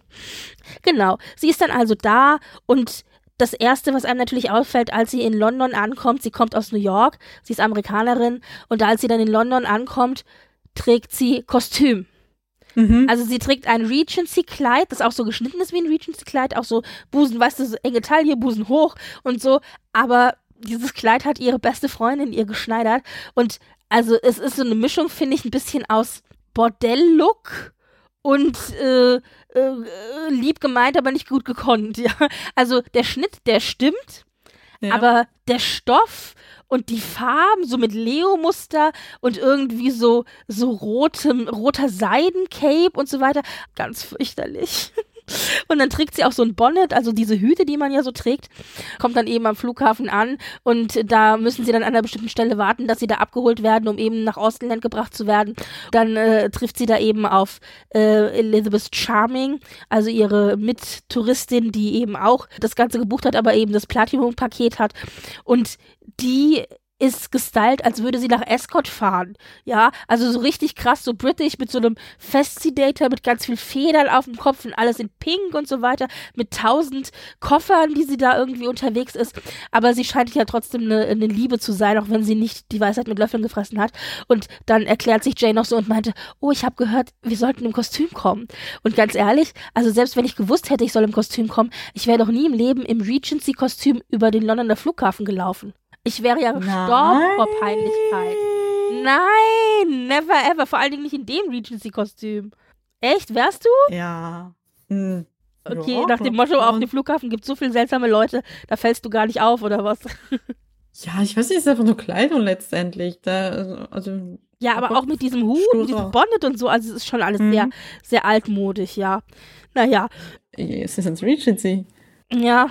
genau. Sie ist dann also da und das erste, was einem natürlich auffällt, als sie in London ankommt, sie kommt aus New York, sie ist Amerikanerin und als sie dann in London ankommt, trägt sie Kostüm. Mhm. Also sie trägt ein Regency-Kleid, das auch so geschnitten ist wie ein Regency-Kleid, auch so Busen, weißt du, so enge Taille, Busen hoch und so. Aber dieses Kleid hat ihre beste Freundin ihr geschneidert. Und also es ist so eine Mischung, finde ich, ein bisschen aus Bordell-Look und äh, äh, lieb gemeint, aber nicht gut gekonnt. Ja. Also der Schnitt, der stimmt, ja. aber der Stoff und die Farben so mit Leo-Muster und irgendwie so, so rotem, roter Seidencape und so weiter. Ganz fürchterlich. Und dann trägt sie auch so ein Bonnet, also diese Hüte, die man ja so trägt, kommt dann eben am Flughafen an und da müssen sie dann an einer bestimmten Stelle warten, dass sie da abgeholt werden, um eben nach Ostland gebracht zu werden. Dann äh, trifft sie da eben auf äh, Elizabeth Charming, also ihre Mittouristin, die eben auch das Ganze gebucht hat, aber eben das Platinum-Paket hat. Und die ist gestylt, als würde sie nach Escort fahren. Ja, also so richtig krass, so british mit so einem Fascinator mit ganz viel Federn auf dem Kopf und alles in pink und so weiter, mit tausend Koffern, die sie da irgendwie unterwegs ist. Aber sie scheint ja trotzdem eine, eine Liebe zu sein, auch wenn sie nicht die Weisheit mit Löffeln gefressen hat. Und dann erklärt sich Jane noch so und meinte, oh, ich habe gehört, wir sollten im Kostüm kommen. Und ganz ehrlich, also selbst wenn ich gewusst hätte, ich soll im Kostüm kommen, ich wäre doch nie im Leben im Regency-Kostüm über den Londoner Flughafen gelaufen. Ich wäre ja gestorben vor Peinlichkeit. Nein, never ever. Vor allen Dingen nicht in dem Regency-Kostüm. Echt? Wärst du? Ja. Hm. Okay, ja, nach dem Motto, auf dem Flughafen gibt es so viele seltsame Leute, da fällst du gar nicht auf, oder was? Ja, ich weiß nicht, es ist einfach nur Kleidung letztendlich. Da, also, ja, aber auch mit diesem Hut, mit diesem Bonnet und so, also es ist schon alles mhm. sehr, sehr altmodisch, ja. Naja. Es ist ins Regency. Ja,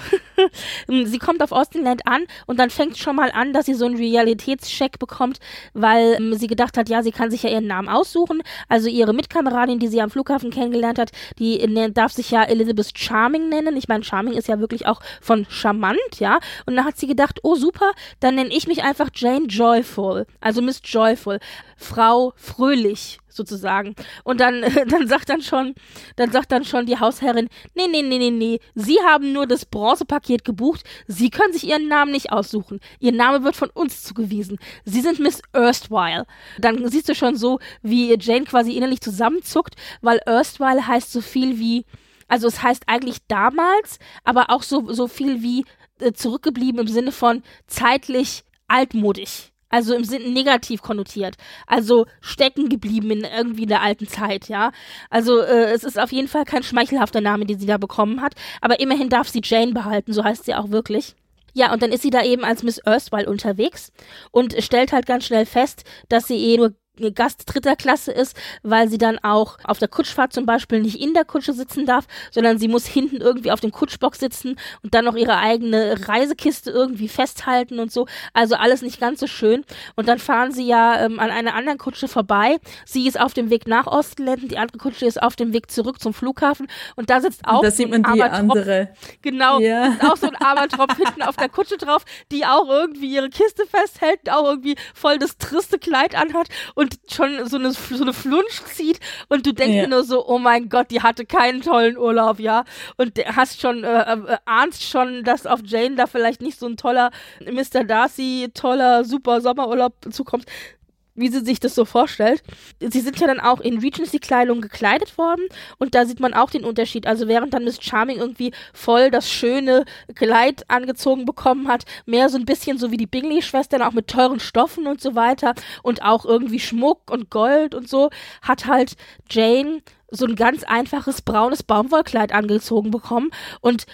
sie kommt auf Austinland an und dann fängt schon mal an, dass sie so einen Realitätscheck bekommt, weil ähm, sie gedacht hat, ja, sie kann sich ja ihren Namen aussuchen. Also ihre Mitkameradin, die sie am Flughafen kennengelernt hat, die ne, darf sich ja Elizabeth Charming nennen. Ich meine, Charming ist ja wirklich auch von charmant, ja. Und dann hat sie gedacht, oh super, dann nenne ich mich einfach Jane Joyful, also Miss Joyful, Frau Fröhlich sozusagen. Und dann, dann sagt dann schon, dann sagt dann schon die Hausherrin, nee, nee, nee, nee, nee, Sie haben nur das Bronzepaket gebucht, Sie können sich Ihren Namen nicht aussuchen. Ihr Name wird von uns zugewiesen. Sie sind Miss Erstwhile. Dann siehst du schon so, wie Jane quasi innerlich zusammenzuckt, weil Erstwhile heißt so viel wie Also es heißt eigentlich damals, aber auch so, so viel wie äh, zurückgeblieben im Sinne von zeitlich altmodisch. Also im Sinne negativ konnotiert. Also stecken geblieben in irgendwie der alten Zeit, ja. Also äh, es ist auf jeden Fall kein schmeichelhafter Name, den sie da bekommen hat. Aber immerhin darf sie Jane behalten, so heißt sie auch wirklich. Ja, und dann ist sie da eben als Miss Erstwhile unterwegs und stellt halt ganz schnell fest, dass sie eh nur Gast dritter Klasse ist, weil sie dann auch auf der Kutschfahrt zum Beispiel nicht in der Kutsche sitzen darf, sondern sie muss hinten irgendwie auf dem Kutschbock sitzen und dann noch ihre eigene Reisekiste irgendwie festhalten und so. Also alles nicht ganz so schön. Und dann fahren sie ja ähm, an einer anderen Kutsche vorbei. Sie ist auf dem Weg nach Ostenländen, die andere Kutsche ist auf dem Weg zurück zum Flughafen und da sitzt auch da sieht man die andere. Genau, ja. auch so ein armer Tropf hinten auf der Kutsche drauf, die auch irgendwie ihre Kiste festhält, auch irgendwie voll das triste Kleid anhat und und schon so eine, so eine Flunsch zieht und du denkst ja. nur so, oh mein Gott, die hatte keinen tollen Urlaub, ja. Und hast schon, äh, äh, ahnst schon, dass auf Jane da vielleicht nicht so ein toller Mr. Darcy, toller, super Sommerurlaub zukommt wie sie sich das so vorstellt. Sie sind ja dann auch in Regency-Kleidung gekleidet worden und da sieht man auch den Unterschied. Also während dann Miss Charming irgendwie voll das schöne Kleid angezogen bekommen hat, mehr so ein bisschen so wie die Bingley-Schwestern, auch mit teuren Stoffen und so weiter und auch irgendwie Schmuck und Gold und so, hat halt Jane so ein ganz einfaches braunes Baumwollkleid angezogen bekommen und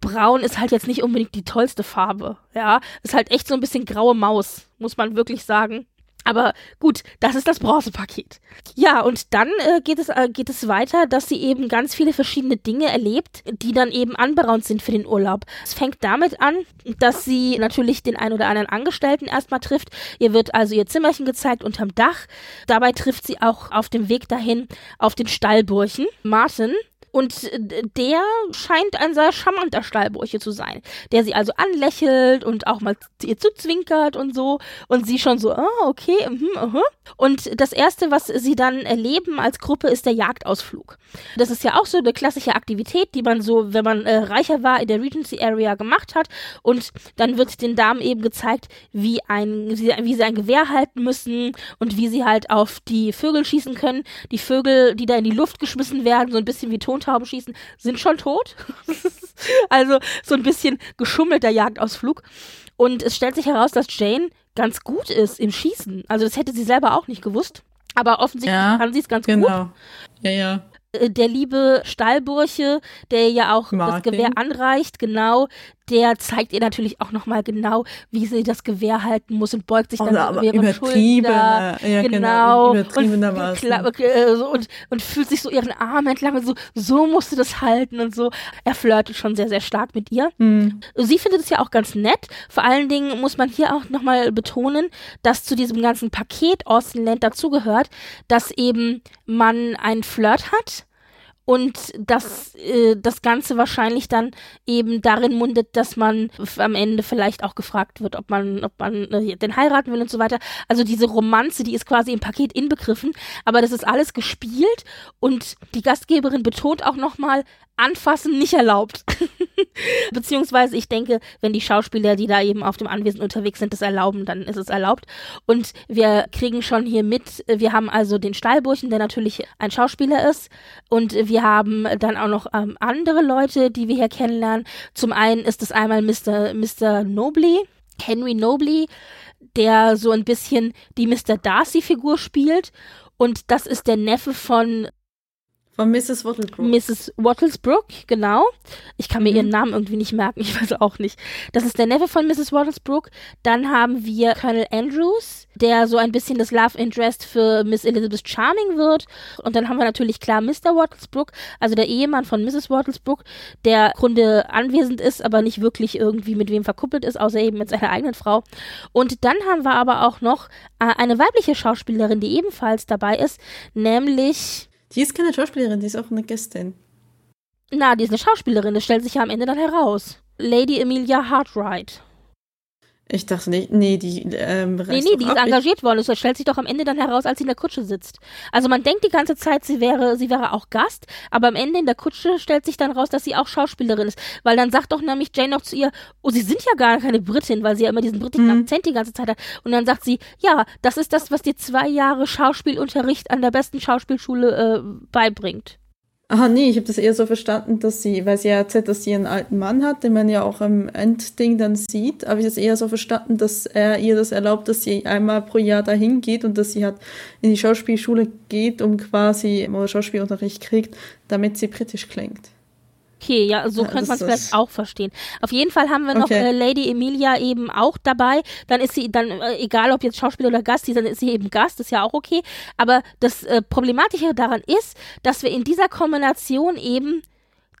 Braun ist halt jetzt nicht unbedingt die tollste Farbe, ja. Ist halt echt so ein bisschen graue Maus, muss man wirklich sagen. Aber gut, das ist das Bronzepaket. Ja, und dann äh, geht, es, äh, geht es weiter, dass sie eben ganz viele verschiedene Dinge erlebt, die dann eben anberaumt sind für den Urlaub. Es fängt damit an, dass sie natürlich den ein oder anderen Angestellten erstmal trifft. Ihr wird also ihr Zimmerchen gezeigt unterm Dach. Dabei trifft sie auch auf dem Weg dahin auf den Stallburchen Martin, und äh, der scheint ein sehr charmanter Stallburche zu sein, der sie also anlächelt und auch mal ihr zuzwinkert und so. Und sie schon so, ah, okay, mhm, aha. Und das Erste, was sie dann erleben als Gruppe, ist der Jagdausflug. Das ist ja auch so eine klassische Aktivität, die man so, wenn man äh, reicher war, in der Regency Area gemacht hat. Und dann wird den Damen eben gezeigt, wie, ein, wie sie ein Gewehr halten müssen und wie sie halt auf die Vögel schießen können. Die Vögel, die da in die Luft geschmissen werden, so ein bisschen wie Tontauben Wildtauben schießen, sind schon tot. also so ein bisschen geschummelter Jagdausflug. Und es stellt sich heraus, dass Jane ganz gut ist im Schießen. Also das hätte sie selber auch nicht gewusst. Aber offensichtlich ja, kann sie es ganz genau. gut. Ja, ja. Äh, der liebe Stallburche, der ja auch Martin. das Gewehr anreicht, genau, der zeigt ihr natürlich auch nochmal genau, wie sie das Gewehr halten muss und beugt sich dann also, über ihre Schulter. Ja, genau. genau und, äh, und, und, fühlt sich so ihren Arm entlang und so, so musst du das halten und so. Er flirtet schon sehr, sehr stark mit ihr. Mhm. Sie findet es ja auch ganz nett. Vor allen Dingen muss man hier auch nochmal betonen, dass zu diesem ganzen Paket Austenland dazugehört, dass eben man einen Flirt hat und dass äh, das Ganze wahrscheinlich dann eben darin mundet, dass man am Ende vielleicht auch gefragt wird, ob man, ob man äh, den heiraten will und so weiter. Also diese Romanze, die ist quasi im Paket inbegriffen, aber das ist alles gespielt und die Gastgeberin betont auch nochmal, Anfassen nicht erlaubt. Beziehungsweise ich denke, wenn die Schauspieler, die da eben auf dem Anwesen unterwegs sind, das erlauben, dann ist es erlaubt. Und wir kriegen schon hier mit, wir haben also den Stallburchen, der natürlich ein Schauspieler ist. Und wir haben dann auch noch ähm, andere Leute, die wir hier kennenlernen. Zum einen ist es einmal Mr. Mr. Nobley, Henry Nobley, der so ein bisschen die Mr. Darcy-Figur spielt. Und das ist der Neffe von von Mrs. Wattlesbrook. Mrs. Wattlesbrook, genau. Ich kann mir mhm. ihren Namen irgendwie nicht merken, ich weiß auch nicht. Das ist der Neffe von Mrs. Wattlesbrook. Dann haben wir Colonel Andrews, der so ein bisschen das Love Interest für Miss Elizabeth Charming wird. Und dann haben wir natürlich klar Mr. Wattlesbrook, also der Ehemann von Mrs. Wattlesbrook, der im Grunde anwesend ist, aber nicht wirklich irgendwie mit wem verkuppelt ist, außer eben mit seiner eigenen Frau. Und dann haben wir aber auch noch äh, eine weibliche Schauspielerin, die ebenfalls dabei ist, nämlich die ist keine Schauspielerin, die ist auch eine Gästin. Na, die ist eine Schauspielerin, das stellt sich ja am Ende dann heraus. Lady Emilia Hartright. Ich dachte nicht, nee, die ähm, Nee, nee, die ist engagiert worden. Das stellt sich doch am Ende dann heraus, als sie in der Kutsche sitzt. Also man denkt die ganze Zeit, sie wäre, sie wäre auch Gast, aber am Ende in der Kutsche stellt sich dann raus, dass sie auch Schauspielerin ist. Weil dann sagt doch nämlich Jane noch zu ihr, oh, sie sind ja gar keine Britin, weil sie ja immer diesen britischen mhm. Akzent die ganze Zeit hat. Und dann sagt sie, ja, das ist das, was dir zwei Jahre Schauspielunterricht an der besten Schauspielschule äh, beibringt. Aha, nee, ich habe das eher so verstanden, dass sie, weil sie ja erzählt, dass sie einen alten Mann hat, den man ja auch im Endding dann sieht, habe ich das eher so verstanden, dass er ihr das erlaubt, dass sie einmal pro Jahr dahin geht und dass sie halt in die Schauspielschule geht und quasi oder Schauspielunterricht kriegt, damit sie britisch klingt. Okay, ja, so ja, könnte man es vielleicht auch verstehen. Auf jeden Fall haben wir noch okay. äh, Lady Emilia eben auch dabei. Dann ist sie, dann, äh, egal ob jetzt Schauspieler oder Gast, dann ist sie eben Gast, ist ja auch okay. Aber das äh, Problematische daran ist, dass wir in dieser Kombination eben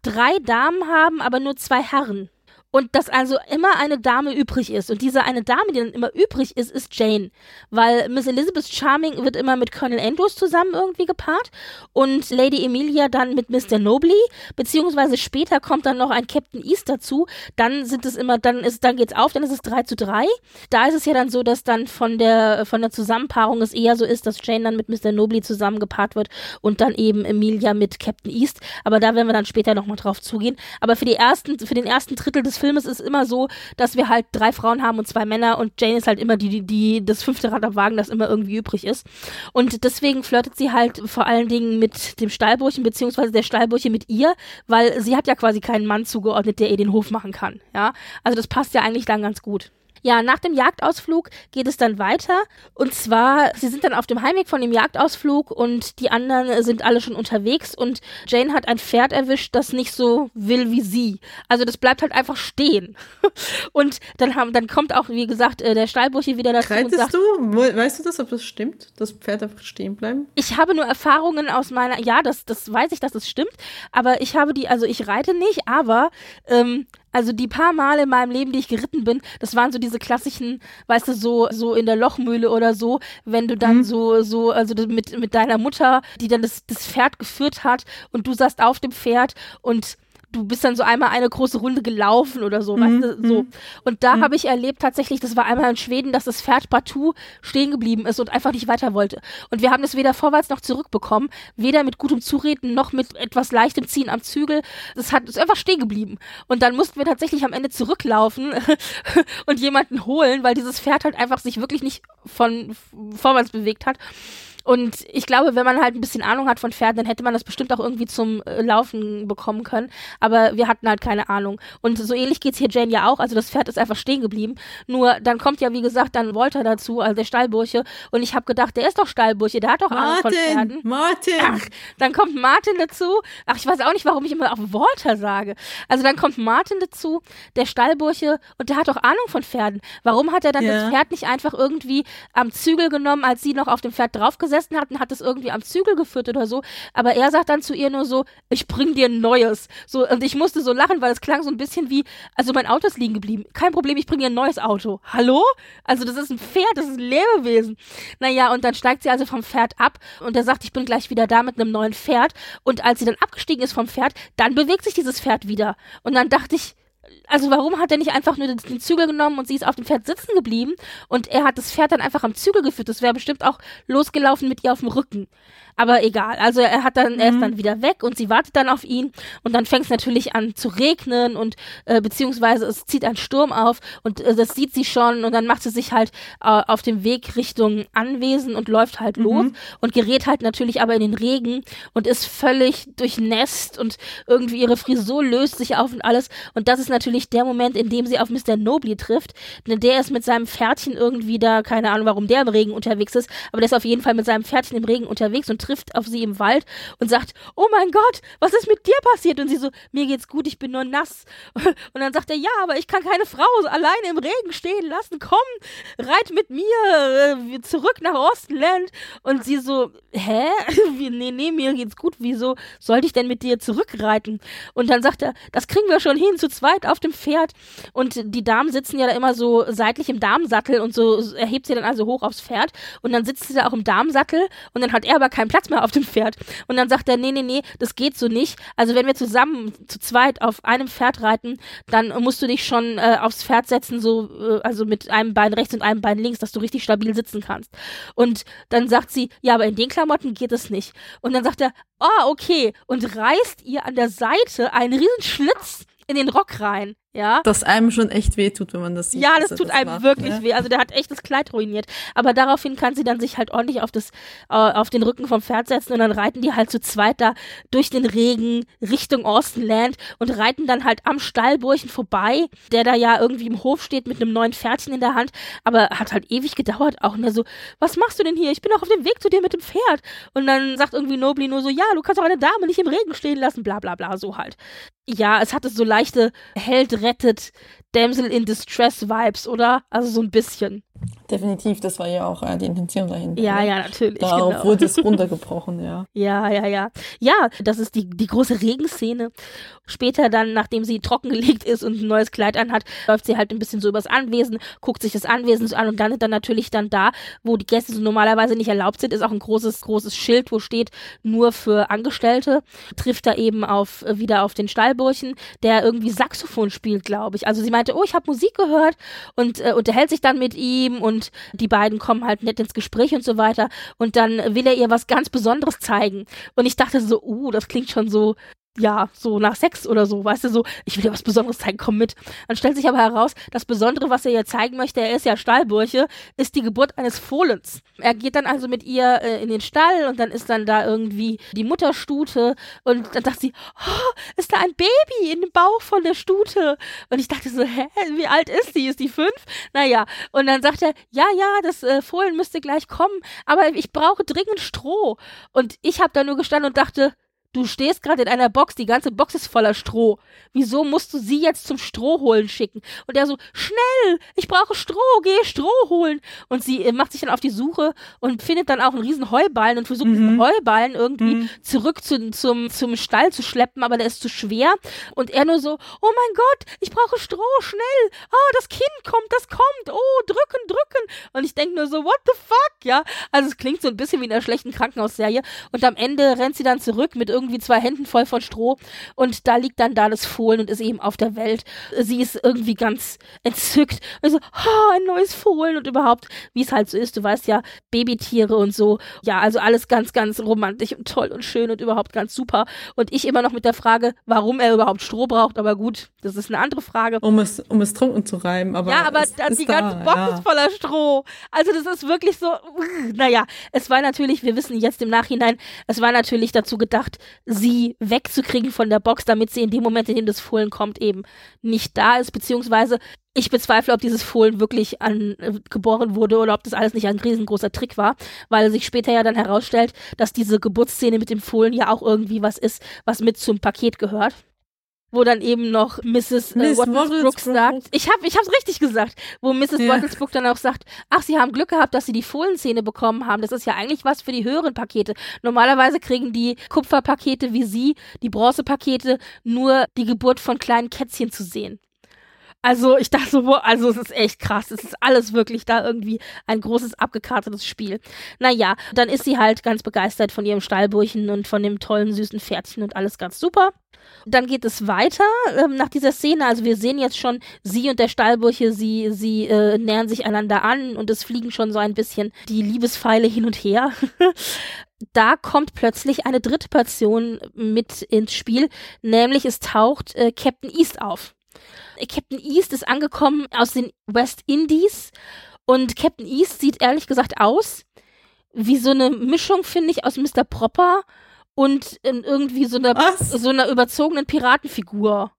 drei Damen haben, aber nur zwei Herren. Und dass also immer eine Dame übrig ist. Und diese eine Dame, die dann immer übrig ist, ist Jane. Weil Miss Elizabeth Charming wird immer mit Colonel Andrews zusammen irgendwie gepaart. Und Lady Emilia dann mit Mr. Nobley. Beziehungsweise später kommt dann noch ein Captain East dazu. Dann sind es immer, dann ist, dann geht's auf, dann ist es 3 zu 3. Da ist es ja dann so, dass dann von der, von der Zusammenpaarung es eher so ist, dass Jane dann mit Mr. Nobley zusammengepaart wird und dann eben Emilia mit Captain East. Aber da werden wir dann später nochmal drauf zugehen. Aber für die ersten, für den ersten Drittel des Films ist es immer so, dass wir halt drei Frauen haben und zwei Männer und Jane ist halt immer die, die, die das fünfte Rad am Wagen, das immer irgendwie übrig ist. Und deswegen flirtet sie halt vor allen Dingen mit dem Stallburchen, beziehungsweise der Stallburche mit ihr, weil sie hat ja quasi keinen Mann zugeordnet, der ihr den Hof machen kann. Ja, also das passt ja eigentlich dann ganz gut. Ja, nach dem Jagdausflug geht es dann weiter. Und zwar, sie sind dann auf dem Heimweg von dem Jagdausflug und die anderen sind alle schon unterwegs und Jane hat ein Pferd erwischt, das nicht so will wie sie. Also das bleibt halt einfach stehen. und dann haben, dann kommt auch, wie gesagt, äh, der Stallbursche wieder dazu Reitest und sagt, du? Weißt du das, ob das stimmt? Das Pferd einfach stehen bleiben? Ich habe nur Erfahrungen aus meiner, ja, das, das weiß ich, dass es das stimmt, aber ich habe die, also ich reite nicht, aber ähm, also die paar Male in meinem Leben, die ich geritten bin, das waren so diese klassischen, weißt du, so, so in der Lochmühle oder so, wenn du dann mhm. so, so, also mit, mit deiner Mutter, die dann das, das Pferd geführt hat und du saßt auf dem Pferd und du bist dann so einmal eine große Runde gelaufen oder so, mhm. weißt du, so. Mhm. Und da mhm. habe ich erlebt tatsächlich, das war einmal in Schweden, dass das Pferd partout stehen geblieben ist und einfach nicht weiter wollte. Und wir haben es weder vorwärts noch zurückbekommen, weder mit gutem Zureden noch mit etwas leichtem Ziehen am Zügel. Das hat ist einfach stehen geblieben. Und dann mussten wir tatsächlich am Ende zurücklaufen und jemanden holen, weil dieses Pferd halt einfach sich wirklich nicht von vorwärts bewegt hat. Und ich glaube, wenn man halt ein bisschen Ahnung hat von Pferden, dann hätte man das bestimmt auch irgendwie zum äh, Laufen bekommen können. Aber wir hatten halt keine Ahnung. Und so ähnlich geht's hier Jane ja auch. Also das Pferd ist einfach stehen geblieben. Nur dann kommt ja, wie gesagt, dann Walter dazu, also der Stallbursche. Und ich habe gedacht, der ist doch Stallbursche, der hat doch Ahnung von Pferden. Martin! Ach, dann kommt Martin dazu. Ach, ich weiß auch nicht, warum ich immer auf Walter sage. Also dann kommt Martin dazu, der Stallbursche, und der hat doch Ahnung von Pferden. Warum hat er dann ja. das Pferd nicht einfach irgendwie am Zügel genommen, als sie noch auf dem Pferd draufgesetzt gesessen hat und hat es irgendwie am Zügel geführt oder so. Aber er sagt dann zu ihr nur so, ich bring dir ein neues. So, und ich musste so lachen, weil es klang so ein bisschen wie, also mein Auto ist liegen geblieben. Kein Problem, ich bring dir ein neues Auto. Hallo? Also das ist ein Pferd, das ist ein Lebewesen. Naja, und dann steigt sie also vom Pferd ab und er sagt, ich bin gleich wieder da mit einem neuen Pferd. Und als sie dann abgestiegen ist vom Pferd, dann bewegt sich dieses Pferd wieder. Und dann dachte ich, also warum hat er nicht einfach nur den Zügel genommen und sie ist auf dem Pferd sitzen geblieben und er hat das Pferd dann einfach am Zügel geführt. Das wäre bestimmt auch losgelaufen mit ihr auf dem Rücken. Aber egal. Also er hat dann, mhm. er ist mhm. dann wieder weg und sie wartet dann auf ihn und dann fängt es natürlich an zu regnen und äh, beziehungsweise es zieht ein Sturm auf und äh, das sieht sie schon und dann macht sie sich halt äh, auf dem Weg Richtung Anwesen und läuft halt mhm. los und gerät halt natürlich aber in den Regen und ist völlig durchnässt und irgendwie ihre Frisur löst sich auf und alles und das ist natürlich der Moment, in dem sie auf Mr. Nobly trifft, denn der ist mit seinem Pferdchen irgendwie da, keine Ahnung, warum der im Regen unterwegs ist, aber der ist auf jeden Fall mit seinem Pferdchen im Regen unterwegs und trifft auf sie im Wald und sagt, oh mein Gott, was ist mit dir passiert? Und sie so, mir geht's gut, ich bin nur nass. Und dann sagt er, ja, aber ich kann keine Frau alleine im Regen stehen lassen. Komm, reit mit mir äh, zurück nach Ostland. Und sie so, hä? nee, nee, mir geht's gut. Wieso sollte ich denn mit dir zurückreiten? Und dann sagt er, das kriegen wir schon hin, zu zweit auf dem Pferd. Und die Damen sitzen ja da immer so seitlich im Damensattel und so erhebt sie dann also hoch aufs Pferd. Und dann sitzt sie da auch im Damensattel und dann hat er aber keinen Platz Platz mehr auf dem Pferd. Und dann sagt er, nee, nee, nee, das geht so nicht. Also wenn wir zusammen zu zweit auf einem Pferd reiten, dann musst du dich schon äh, aufs Pferd setzen, so, äh, also mit einem Bein rechts und einem Bein links, dass du richtig stabil sitzen kannst. Und dann sagt sie, ja, aber in den Klamotten geht es nicht. Und dann sagt er, oh, okay. Und reißt ihr an der Seite einen riesen Schlitz in den Rock rein ja. Dass einem schon echt weh tut, wenn man das sieht. Ja, das tut das einem macht, wirklich ne? weh. Also der hat echt das Kleid ruiniert. Aber daraufhin kann sie dann sich halt ordentlich auf das, äh, auf den Rücken vom Pferd setzen und dann reiten die halt zu zweit da durch den Regen Richtung Austinland und reiten dann halt am Stallburchen vorbei, der da ja irgendwie im Hof steht mit einem neuen Pferdchen in der Hand. Aber hat halt ewig gedauert auch. Und er so, was machst du denn hier? Ich bin doch auf dem Weg zu dir mit dem Pferd. Und dann sagt irgendwie Nobly nur so, ja, du kannst doch eine Dame nicht im Regen stehen lassen, bla bla bla, so halt ja, es hatte so leichte Held rettet Damsel in Distress Vibes, oder? Also so ein bisschen. Definitiv, das war ja auch äh, die Intention dahinter. Ja, ne? ja, natürlich. Darauf genau. wurde es runtergebrochen, ja. ja, ja, ja. Ja, das ist die, die große Regenszene. Später dann, nachdem sie trockengelegt ist und ein neues Kleid anhat, läuft sie halt ein bisschen so übers Anwesen, guckt sich das Anwesen so an und landet dann natürlich dann da, wo die Gäste so normalerweise nicht erlaubt sind, ist auch ein großes, großes Schild, wo steht, nur für Angestellte. Trifft da eben auf, wieder auf den Stallburchen, der irgendwie Saxophon spielt, glaube ich. Also sie meinte, oh, ich habe Musik gehört und äh, unterhält sich dann mit ihm und und die beiden kommen halt nett ins Gespräch und so weiter. Und dann will er ihr was ganz Besonderes zeigen. Und ich dachte so, uh, das klingt schon so ja, so nach Sex oder so, weißt du, so, ich will dir was Besonderes zeigen, komm mit. Dann stellt sich aber heraus, das Besondere, was er ihr zeigen möchte, er ist ja Stallburche, ist die Geburt eines Fohlens. Er geht dann also mit ihr äh, in den Stall und dann ist dann da irgendwie die Mutterstute und dann dachte sie, oh, ist da ein Baby in dem Bauch von der Stute? Und ich dachte so, hä, wie alt ist die? Ist die fünf? Naja, und dann sagt er, ja, ja, das äh, Fohlen müsste gleich kommen, aber ich brauche dringend Stroh. Und ich habe da nur gestanden und dachte, Du stehst gerade in einer Box, die ganze Box ist voller Stroh. Wieso musst du sie jetzt zum Stroh holen schicken? Und er so, schnell, ich brauche Stroh, geh Stroh holen. Und sie äh, macht sich dann auf die Suche und findet dann auch einen riesen Heuballen und versucht mhm. diesen Heuballen irgendwie mhm. zurück zu, zum, zum Stall zu schleppen, aber der ist zu schwer. Und er nur so, oh mein Gott, ich brauche Stroh, schnell. Oh, das Kind kommt, das kommt. Oh, drücken, drücken. Und ich denke nur so, what the fuck, ja? Also es klingt so ein bisschen wie in einer schlechten Krankenhausserie. Und am Ende rennt sie dann zurück mit irgendwie zwei Händen voll von Stroh und da liegt dann da das Fohlen und ist eben auf der Welt. Sie ist irgendwie ganz entzückt. Also, oh, ein neues Fohlen und überhaupt, wie es halt so ist. Du weißt ja, Babytiere und so. Ja, also alles ganz, ganz romantisch und toll und schön und überhaupt ganz super. Und ich immer noch mit der Frage, warum er überhaupt Stroh braucht. Aber gut, das ist eine andere Frage. Um es, um es trunken zu reiben. Aber ja, aber die da, ganze Box ja. ist voller Stroh. Also das ist wirklich so, naja, es war natürlich, wir wissen jetzt im Nachhinein, es war natürlich dazu gedacht, sie wegzukriegen von der Box, damit sie in dem Moment, in dem das Fohlen kommt, eben nicht da ist, beziehungsweise ich bezweifle, ob dieses Fohlen wirklich an, äh, geboren wurde oder ob das alles nicht ein riesengroßer Trick war, weil sich später ja dann herausstellt, dass diese Geburtsszene mit dem Fohlen ja auch irgendwie was ist, was mit zum Paket gehört wo dann eben noch Mrs. Äh, Miss Wattelsbrook sagt, ich habe ich hab's richtig gesagt, wo Mrs. Ja. Wattelsbrook dann auch sagt, ach, sie haben Glück gehabt, dass sie die Fohlenszene bekommen haben. Das ist ja eigentlich was für die höheren Pakete. Normalerweise kriegen die Kupferpakete wie sie, die Bronzepakete, nur die Geburt von kleinen Kätzchen zu sehen. Also ich dachte so, also es ist echt krass. Es ist alles wirklich da irgendwie ein großes abgekartetes Spiel. Naja, dann ist sie halt ganz begeistert von ihrem Stallburchen und von dem tollen süßen Pferdchen und alles ganz super. Dann geht es weiter ähm, nach dieser Szene. Also wir sehen jetzt schon, sie und der Stallburche, sie, sie äh, nähern sich einander an und es fliegen schon so ein bisschen die Liebespfeile hin und her. da kommt plötzlich eine dritte Person mit ins Spiel, nämlich es taucht äh, Captain East auf. Captain East ist angekommen aus den West Indies und Captain East sieht ehrlich gesagt aus wie so eine Mischung, finde ich, aus Mr. Proper und irgendwie so einer, so einer überzogenen Piratenfigur.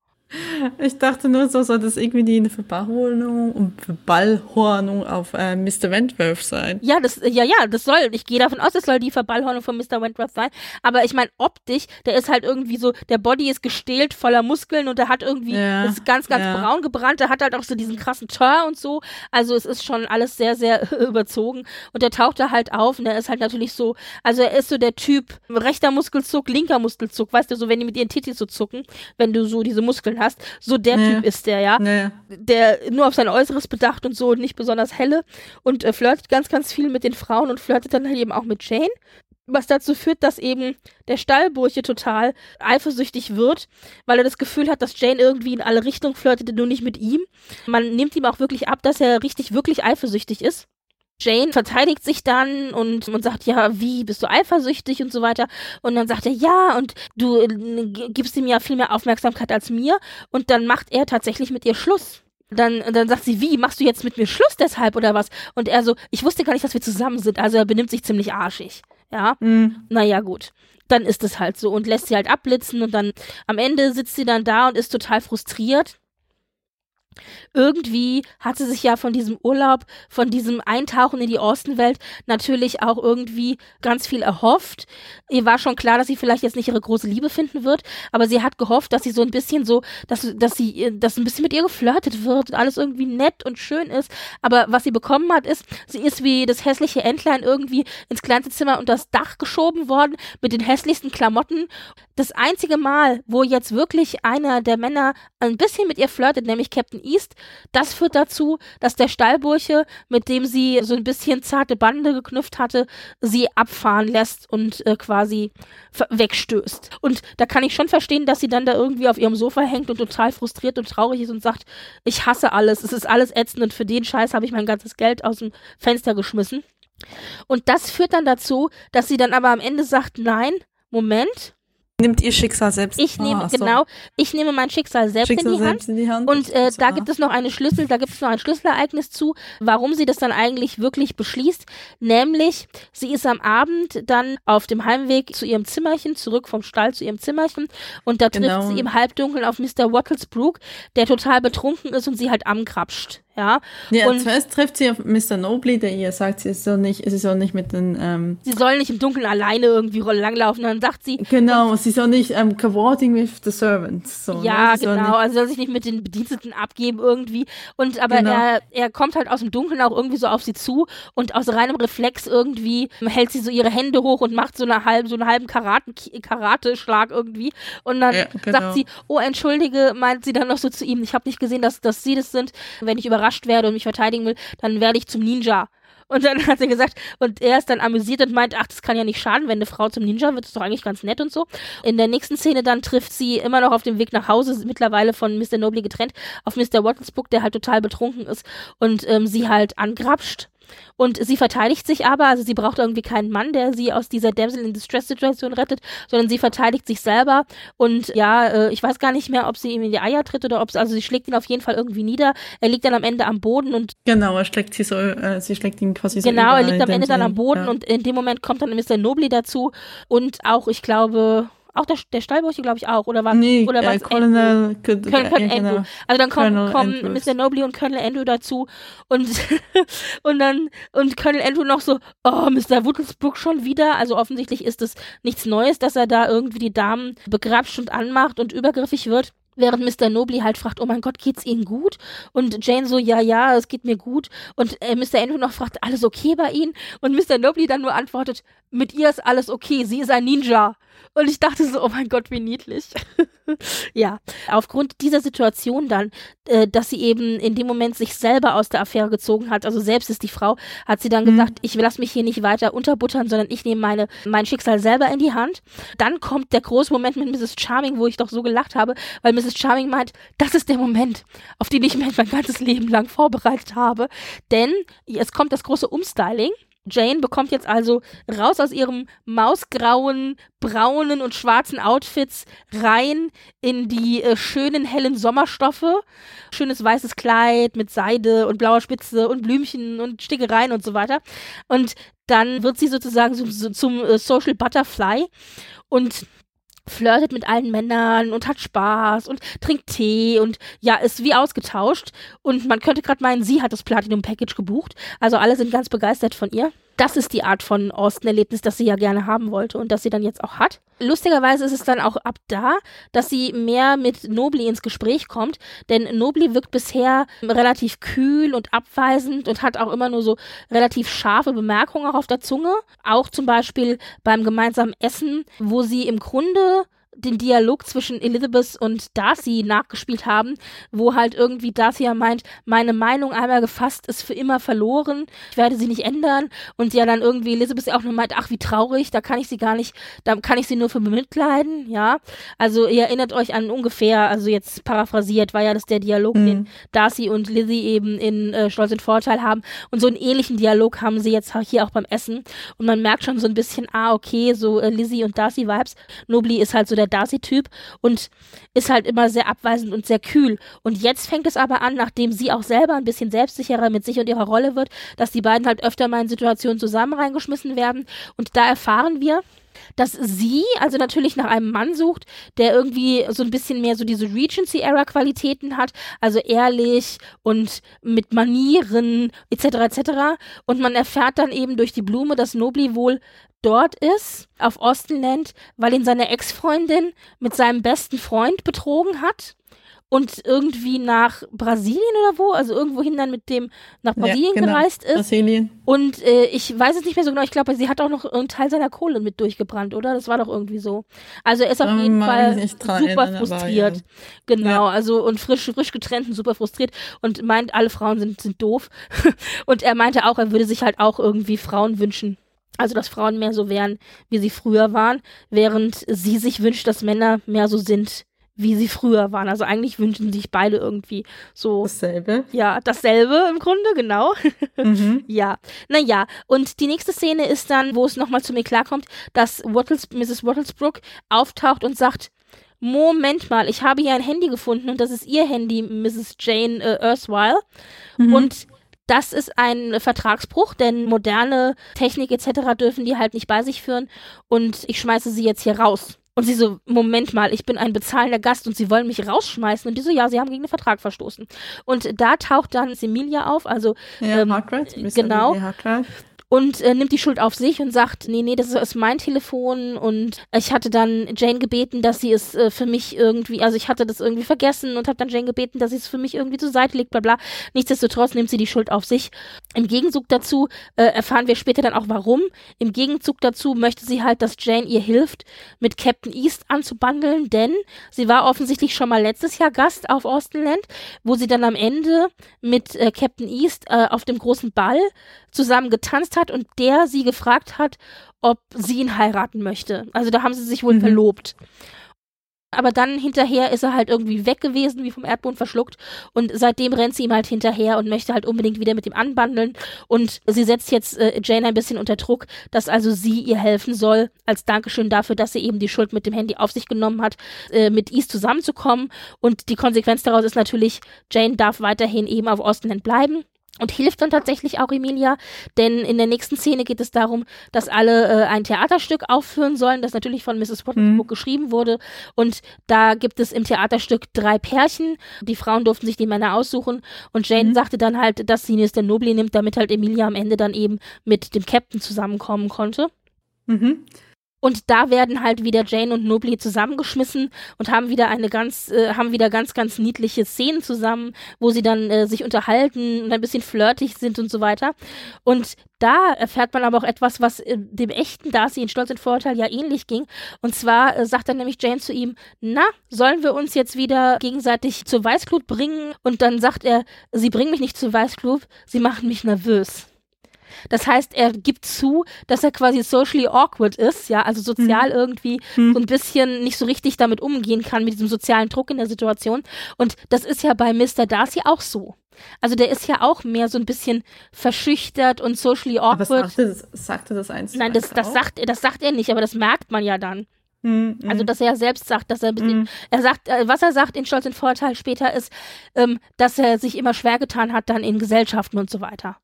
Ich dachte nur, so soll das irgendwie die Verballhornung und Verballhornung auf äh, Mr. Wentworth sein. Ja, das, ja, ja, das soll. Ich gehe davon aus, das soll die Verballhornung von Mr. Wentworth sein. Aber ich meine, optisch, der ist halt irgendwie so, der Body ist gestählt voller Muskeln und der hat irgendwie, ja, ist ganz, ganz ja. braun gebrannt. Der hat halt auch so diesen krassen Tor und so. Also es ist schon alles sehr, sehr überzogen. Und der taucht da halt auf und der ist halt natürlich so, also er ist so der Typ rechter Muskelzug, linker Muskelzug. Weißt du, so wenn die mit ihren Titis so zucken, wenn du so diese Muskeln Muskeln hast. So der nee. Typ ist der, ja. Nee. Der nur auf sein Äußeres bedacht und so nicht besonders helle und äh, flirtet ganz, ganz viel mit den Frauen und flirtet dann halt eben auch mit Jane. Was dazu führt, dass eben der Stallburche total eifersüchtig wird, weil er das Gefühl hat, dass Jane irgendwie in alle Richtungen flirtete, nur nicht mit ihm. Man nimmt ihm auch wirklich ab, dass er richtig, wirklich eifersüchtig ist. Jane verteidigt sich dann und, und sagt, ja, wie, bist du eifersüchtig und so weiter. Und dann sagt er, ja, und du äh, gibst ihm ja viel mehr Aufmerksamkeit als mir. Und dann macht er tatsächlich mit ihr Schluss. Dann, dann sagt sie, wie, machst du jetzt mit mir Schluss deshalb oder was? Und er so, ich wusste gar nicht, dass wir zusammen sind. Also er benimmt sich ziemlich arschig. Ja, mhm. naja, gut. Dann ist es halt so und lässt sie halt abblitzen und dann am Ende sitzt sie dann da und ist total frustriert irgendwie hat sie sich ja von diesem Urlaub, von diesem Eintauchen in die Außenwelt natürlich auch irgendwie ganz viel erhofft. Ihr war schon klar, dass sie vielleicht jetzt nicht ihre große Liebe finden wird, aber sie hat gehofft, dass sie so ein bisschen so, dass, dass sie, dass ein bisschen mit ihr geflirtet wird, alles irgendwie nett und schön ist. Aber was sie bekommen hat, ist, sie ist wie das hässliche Entlein irgendwie ins kleinste Zimmer unter das Dach geschoben worden mit den hässlichsten Klamotten. Das einzige Mal, wo jetzt wirklich einer der Männer ein bisschen mit ihr flirtet, nämlich Captain East, das führt dazu, dass der Stallbursche, mit dem sie so ein bisschen zarte Bande geknüpft hatte, sie abfahren lässt und äh, quasi wegstößt. Und da kann ich schon verstehen, dass sie dann da irgendwie auf ihrem Sofa hängt und total frustriert und traurig ist und sagt, ich hasse alles, es ist alles ätzend und für den Scheiß habe ich mein ganzes Geld aus dem Fenster geschmissen. Und das führt dann dazu, dass sie dann aber am Ende sagt, nein, Moment, nimmt ihr Schicksal selbst. Ich nehme ah, genau, ich nehme mein Schicksal selbst, Schicksal in, die selbst in, die Hand. Und äh, da gibt es noch eine Schlüssel, da gibt es noch ein Schlüsselereignis zu, warum sie das dann eigentlich wirklich beschließt. Nämlich, sie ist am Abend dann auf dem Heimweg zu ihrem Zimmerchen, zurück vom Stall zu ihrem Zimmerchen und da trifft genau. sie im Halbdunkeln auf Mr. Wattlesbrook, der total betrunken ist und sie halt ankrapscht. Ja, ja und zuerst trifft sie auf Mr. Nobley, der ihr sagt, sie soll nicht, sie soll nicht mit den. Ähm, sie soll nicht im Dunkeln alleine irgendwie langlaufen. Dann sagt sie. Genau, sie soll nicht ähm, cavorting with the servants. So, ne? ja, ne? genau. Also soll sich nicht mit den Bediensteten abgeben irgendwie. Und aber genau. er, er kommt halt aus dem Dunkeln auch irgendwie so auf sie zu und aus reinem Reflex irgendwie hält sie so ihre Hände hoch und macht so eine halbe, so einen halben Karate, Karate-Schlag irgendwie. Und dann ja, genau. sagt sie, oh entschuldige, meint sie dann noch so zu ihm. Ich habe nicht gesehen, dass, dass sie das sind. Wenn ich überrascht überrascht werde und mich verteidigen will, dann werde ich zum Ninja. Und dann hat er gesagt, und er ist dann amüsiert und meint, ach, das kann ja nicht schaden, wenn eine Frau zum Ninja wird, ist doch eigentlich ganz nett und so. In der nächsten Szene dann trifft sie immer noch auf dem Weg nach Hause, mittlerweile von Mr. Nobley getrennt, auf Mr. Wattensbook, der halt total betrunken ist und ähm, sie halt angrapscht und sie verteidigt sich aber, also sie braucht irgendwie keinen Mann, der sie aus dieser Damsel in Distress Situation rettet, sondern sie verteidigt sich selber und ja, äh, ich weiß gar nicht mehr, ob sie ihm in die Eier tritt oder ob sie, also sie schlägt ihn auf jeden Fall irgendwie nieder. Er liegt dann am Ende am Boden und genau, er schlägt sie so, äh, sie schlägt ihn quasi so Genau, er liegt am Ende dann am Boden ja. und in dem Moment kommt dann Mr. Nobly dazu und auch, ich glaube, auch der, der Stallbursche, glaube ich, auch. Oder was? Nee, oder? Äh, Colonel, Colonel, Colonel ja, Andrew. Genau. Also dann kommen, kommen Mr. Nobley und Colonel Andrew dazu und, und dann, und Colonel Andrew noch so, oh, Mr. Woodsbrook schon wieder. Also offensichtlich ist es nichts Neues, dass er da irgendwie die Damen begrapscht und anmacht und übergriffig wird. Während Mr. Nobley halt fragt, oh mein Gott, geht's Ihnen gut? Und Jane so, ja, ja, es geht mir gut. Und äh, Mr. Andrew noch fragt, alles okay bei Ihnen? Und Mr. Nobley dann nur antwortet, mit ihr ist alles okay, sie ist ein Ninja. Und ich dachte so, oh mein Gott, wie niedlich. ja, aufgrund dieser Situation dann, äh, dass sie eben in dem Moment sich selber aus der Affäre gezogen hat, also selbst ist die Frau, hat sie dann mhm. gesagt, ich lasse mich hier nicht weiter unterbuttern, sondern ich nehme meine, mein Schicksal selber in die Hand. Dann kommt der große Moment mit Mrs. Charming, wo ich doch so gelacht habe, weil Mrs. Charming meint, das ist der Moment, auf den ich mich mein ganzes Leben lang vorbereitet habe. Denn es kommt das große Umstyling. Jane bekommt jetzt also raus aus ihrem mausgrauen, braunen und schwarzen Outfits rein in die äh, schönen hellen Sommerstoffe. Schönes weißes Kleid mit Seide und blauer Spitze und Blümchen und Stickereien und so weiter. Und dann wird sie sozusagen zum, zum äh, Social Butterfly und flirtet mit allen Männern und hat Spaß und trinkt Tee und ja, ist wie ausgetauscht. Und man könnte gerade meinen, sie hat das Platinum Package gebucht. Also alle sind ganz begeistert von ihr. Das ist die Art von Austin-Erlebnis, das sie ja gerne haben wollte und das sie dann jetzt auch hat. Lustigerweise ist es dann auch ab da, dass sie mehr mit Nobly ins Gespräch kommt, denn Nobly wirkt bisher relativ kühl und abweisend und hat auch immer nur so relativ scharfe Bemerkungen auch auf der Zunge. Auch zum Beispiel beim gemeinsamen Essen, wo sie im Grunde den Dialog zwischen Elizabeth und Darcy nachgespielt haben, wo halt irgendwie Darcy ja meint, meine Meinung einmal gefasst ist für immer verloren, ich werde sie nicht ändern und ja dann irgendwie Elizabeth auch nur meint, ach wie traurig, da kann ich sie gar nicht, da kann ich sie nur für bemitleiden, ja. Also ihr erinnert euch an ungefähr, also jetzt paraphrasiert, war ja das der Dialog, mhm. den Darcy und Lizzie eben in äh, Stolz und Vorteil haben und so einen ähnlichen Dialog haben sie jetzt hier auch beim Essen und man merkt schon so ein bisschen, ah okay, so äh, Lizzie und Darcy Vibes. Nobly ist halt so der Darcy-Typ und ist halt immer sehr abweisend und sehr kühl. Und jetzt fängt es aber an, nachdem sie auch selber ein bisschen selbstsicherer mit sich und ihrer Rolle wird, dass die beiden halt öfter mal in Situationen zusammen reingeschmissen werden. Und da erfahren wir, dass sie also natürlich nach einem Mann sucht, der irgendwie so ein bisschen mehr so diese Regency-Era-Qualitäten hat, also ehrlich und mit Manieren etc. etc. Und man erfährt dann eben durch die Blume, dass Nobly wohl dort ist, auf Ostenland, weil ihn seine Ex-Freundin mit seinem besten Freund betrogen hat und irgendwie nach Brasilien oder wo, also irgendwohin dann mit dem nach Brasilien ja, genau. gereist ist. Brasilien. Und äh, ich weiß es nicht mehr so genau, ich glaube, sie hat auch noch einen Teil seiner Kohle mit durchgebrannt, oder? Das war doch irgendwie so. Also er ist auf jeden Fall super erinnern, frustriert. Ja. Genau, ja. also und frisch, frisch getrennt und super frustriert und meint, alle Frauen sind, sind doof. und er meinte auch, er würde sich halt auch irgendwie Frauen wünschen. Also, dass Frauen mehr so wären, wie sie früher waren, während sie sich wünscht, dass Männer mehr so sind, wie sie früher waren. Also eigentlich wünschen sich beide irgendwie so. Dasselbe. Ja, dasselbe im Grunde, genau. Mhm. ja. Naja, und die nächste Szene ist dann, wo es nochmal zu mir klarkommt, dass Wattles, Mrs. Wattlesbrook auftaucht und sagt, Moment mal, ich habe hier ein Handy gefunden und das ist ihr Handy, Mrs. Jane äh, Erstwhile. Mhm. Und das ist ein Vertragsbruch, denn moderne Technik etc. dürfen die halt nicht bei sich führen und ich schmeiße sie jetzt hier raus. Und sie so, Moment mal, ich bin ein bezahlender Gast und sie wollen mich rausschmeißen. Und die so, ja, sie haben gegen den Vertrag verstoßen. Und da taucht dann Semilia auf, also ja, ähm, Hartwright, genau. Und äh, nimmt die Schuld auf sich und sagt, nee, nee, das ist mein Telefon und ich hatte dann Jane gebeten, dass sie es äh, für mich irgendwie, also ich hatte das irgendwie vergessen und habe dann Jane gebeten, dass sie es für mich irgendwie zur Seite legt, bla bla. Nichtsdestotrotz nimmt sie die Schuld auf sich. Im Gegenzug dazu äh, erfahren wir später dann auch warum. Im Gegenzug dazu möchte sie halt, dass Jane ihr hilft, mit Captain East anzubandeln, denn sie war offensichtlich schon mal letztes Jahr Gast auf Austenland, wo sie dann am Ende mit äh, Captain East äh, auf dem großen Ball zusammen getanzt hat und der sie gefragt hat, ob sie ihn heiraten möchte. Also da haben sie sich wohl mhm. verlobt. Aber dann hinterher ist er halt irgendwie weg gewesen, wie vom Erdboden verschluckt. Und seitdem rennt sie ihm halt hinterher und möchte halt unbedingt wieder mit ihm anbandeln. Und sie setzt jetzt äh, Jane ein bisschen unter Druck, dass also sie ihr helfen soll, als Dankeschön dafür, dass sie eben die Schuld mit dem Handy auf sich genommen hat, äh, mit East zusammenzukommen. Und die Konsequenz daraus ist natürlich, Jane darf weiterhin eben auf Ostenland bleiben und hilft dann tatsächlich auch Emilia, denn in der nächsten Szene geht es darum, dass alle äh, ein Theaterstück aufführen sollen, das natürlich von Mrs. Pottenburg mhm. geschrieben wurde. Und da gibt es im Theaterstück drei Pärchen. Die Frauen durften sich die Männer aussuchen. Und Jane mhm. sagte dann halt, dass sie Mr. Nobly nimmt, damit halt Emilia am Ende dann eben mit dem Captain zusammenkommen konnte. Mhm. Und da werden halt wieder Jane und Nobly zusammengeschmissen und haben wieder eine ganz, äh, haben wieder ganz, ganz niedliche Szenen zusammen, wo sie dann äh, sich unterhalten und ein bisschen flirtig sind und so weiter. Und da erfährt man aber auch etwas, was äh, dem echten Darcy in Stolz und Vorurteil ja ähnlich ging. Und zwar äh, sagt dann nämlich Jane zu ihm, na, sollen wir uns jetzt wieder gegenseitig zur Weißglut bringen? Und dann sagt er, sie bringen mich nicht zur Weißglut, sie machen mich nervös. Das heißt, er gibt zu, dass er quasi socially awkward ist, ja, also sozial mhm. irgendwie mhm. so ein bisschen nicht so richtig damit umgehen kann mit diesem sozialen Druck in der Situation. Und das ist ja bei Mr. Darcy auch so. Also der ist ja auch mehr so ein bisschen verschüchtert und socially awkward. Aber sagte, das, sagte das eins Nein, das, das, sagt, das sagt er nicht, aber das merkt man ja dann. Mhm, also, dass er selbst sagt, dass er ein bisschen, mhm. er sagt, äh, was er sagt in Stolz und Vorteil später ist, ähm, dass er sich immer schwer getan hat dann in Gesellschaften und so weiter.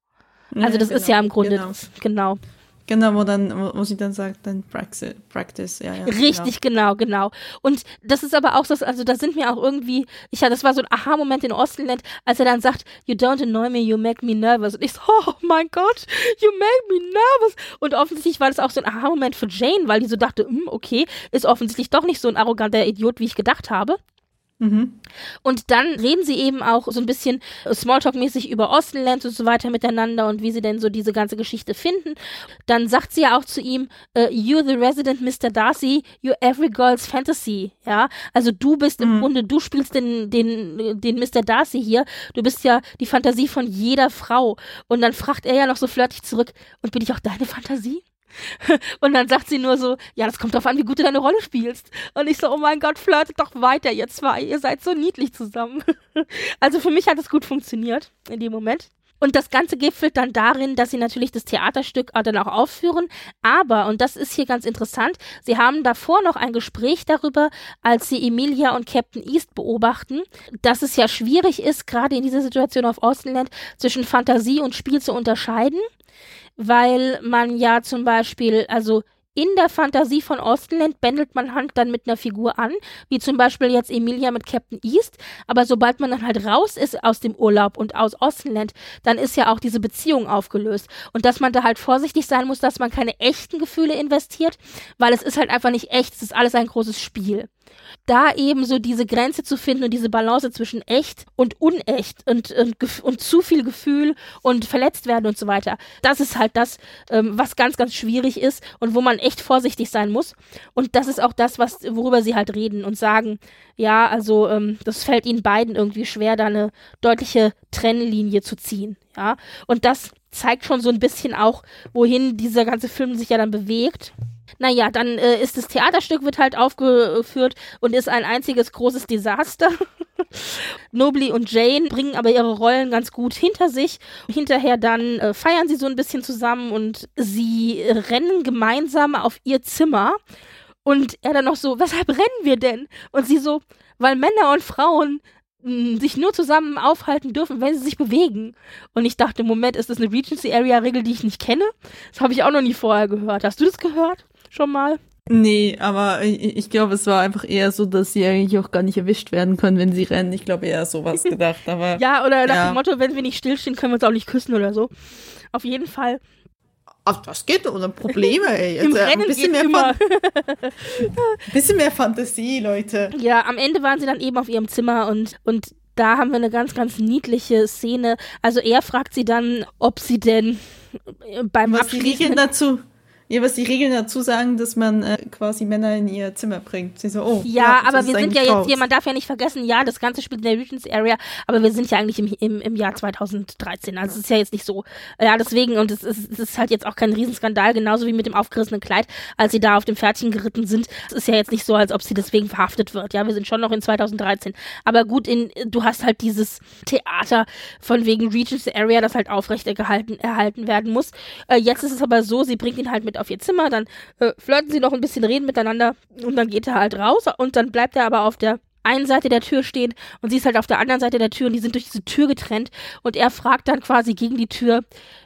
Also das genau, ist ja im Grunde genau. Das, genau. Genau, wo dann, wo, sie dann sagt, dann Praxis, Practice, ja, ja. Richtig, genau. genau, genau. Und das ist aber auch so, also da sind mir auch irgendwie, ich ja, das war so ein Aha-Moment in Ostenland, als er dann sagt, you don't annoy me, you make me nervous. Und ich so, oh mein Gott, you make me nervous. Und offensichtlich war das auch so ein Aha-Moment für Jane, weil die so dachte, hm, okay, ist offensichtlich doch nicht so ein arroganter Idiot, wie ich gedacht habe. Mhm. Und dann reden sie eben auch so ein bisschen Smalltalk-mäßig über Austenland und so weiter miteinander und wie sie denn so diese ganze Geschichte finden. Dann sagt sie ja auch zu ihm, uh, you're the resident Mr. Darcy, you're every girl's fantasy. Ja, also du bist im mhm. Grunde, du spielst den, den, den Mr. Darcy hier. Du bist ja die Fantasie von jeder Frau. Und dann fragt er ja noch so flirtig zurück, und bin ich auch deine Fantasie? Und dann sagt sie nur so, ja, das kommt darauf an, wie gut du deine Rolle spielst. Und ich so, oh mein Gott, flirtet doch weiter, ihr zwei, ihr seid so niedlich zusammen. Also für mich hat es gut funktioniert in dem Moment. Und das Ganze gipfelt dann darin, dass sie natürlich das Theaterstück dann auch aufführen. Aber, und das ist hier ganz interessant, sie haben davor noch ein Gespräch darüber, als sie Emilia und Captain East beobachten, dass es ja schwierig ist, gerade in dieser Situation auf Austenland, zwischen Fantasie und Spiel zu unterscheiden weil man ja zum Beispiel, also in der Fantasie von Austenland bändelt man Hand dann mit einer Figur an, wie zum Beispiel jetzt Emilia mit Captain East. Aber sobald man dann halt raus ist aus dem Urlaub und aus Austenland, dann ist ja auch diese Beziehung aufgelöst. Und dass man da halt vorsichtig sein muss, dass man keine echten Gefühle investiert, weil es ist halt einfach nicht echt, es ist alles ein großes Spiel da eben so diese Grenze zu finden und diese Balance zwischen echt und unecht und, und, und zu viel Gefühl und verletzt werden und so weiter. Das ist halt das, ähm, was ganz, ganz schwierig ist und wo man echt vorsichtig sein muss. Und das ist auch das, was, worüber sie halt reden und sagen, ja, also ähm, das fällt ihnen beiden irgendwie schwer, da eine deutliche Trennlinie zu ziehen. Ja, und das zeigt schon so ein bisschen auch, wohin dieser ganze Film sich ja dann bewegt. Naja, dann äh, ist das Theaterstück wird halt aufgeführt und ist ein einziges großes Desaster. Nobly und Jane bringen aber ihre Rollen ganz gut hinter sich. Hinterher dann äh, feiern sie so ein bisschen zusammen und sie rennen gemeinsam auf ihr Zimmer. Und er dann noch so, weshalb rennen wir denn? Und sie so, weil Männer und Frauen hm, sich nur zusammen aufhalten dürfen, wenn sie sich bewegen. Und ich dachte, Moment, ist das eine Regency Area Regel, die ich nicht kenne? Das habe ich auch noch nie vorher gehört. Hast du das gehört? Schon mal? Nee, aber ich, ich glaube, es war einfach eher so, dass sie eigentlich auch gar nicht erwischt werden können, wenn sie rennen. Ich glaube eher sowas gedacht, aber. ja, oder nach ja. dem Motto, wenn wir nicht stillstehen, können wir uns auch nicht küssen oder so. Auf jeden Fall. Ach, das geht ohne Probleme, ey. Jetzt, Im äh, ein bisschen mehr, immer. bisschen mehr Fantasie, Leute. Ja, am Ende waren sie dann eben auf ihrem Zimmer und, und da haben wir eine ganz, ganz niedliche Szene. Also er fragt sie dann, ob sie denn beim Was Abschließen... Dazu ja, was die Regeln dazu sagen, dass man äh, quasi Männer in ihr Zimmer bringt. Sie so, oh, ja, ja aber wir sind ja jetzt hier, man darf ja nicht vergessen, ja, das Ganze spielt in der Regents Area, aber wir sind ja eigentlich im, im, im Jahr 2013. Also es ist ja jetzt nicht so. Ja, deswegen, und es ist, es ist halt jetzt auch kein Riesenskandal, genauso wie mit dem aufgerissenen Kleid, als sie da auf dem Pferdchen geritten sind. Es ist ja jetzt nicht so, als ob sie deswegen verhaftet wird. Ja, wir sind schon noch in 2013. Aber gut, in, du hast halt dieses Theater von wegen Regents Area, das halt aufrechterhalten erhalten werden muss. Äh, jetzt ist es aber so, sie bringt ihn halt mit auf ihr Zimmer, dann äh, flirten sie noch ein bisschen, reden miteinander und dann geht er halt raus und dann bleibt er aber auf der einen Seite der Tür stehen und sie ist halt auf der anderen Seite der Tür und die sind durch diese Tür getrennt und er fragt dann quasi gegen die Tür,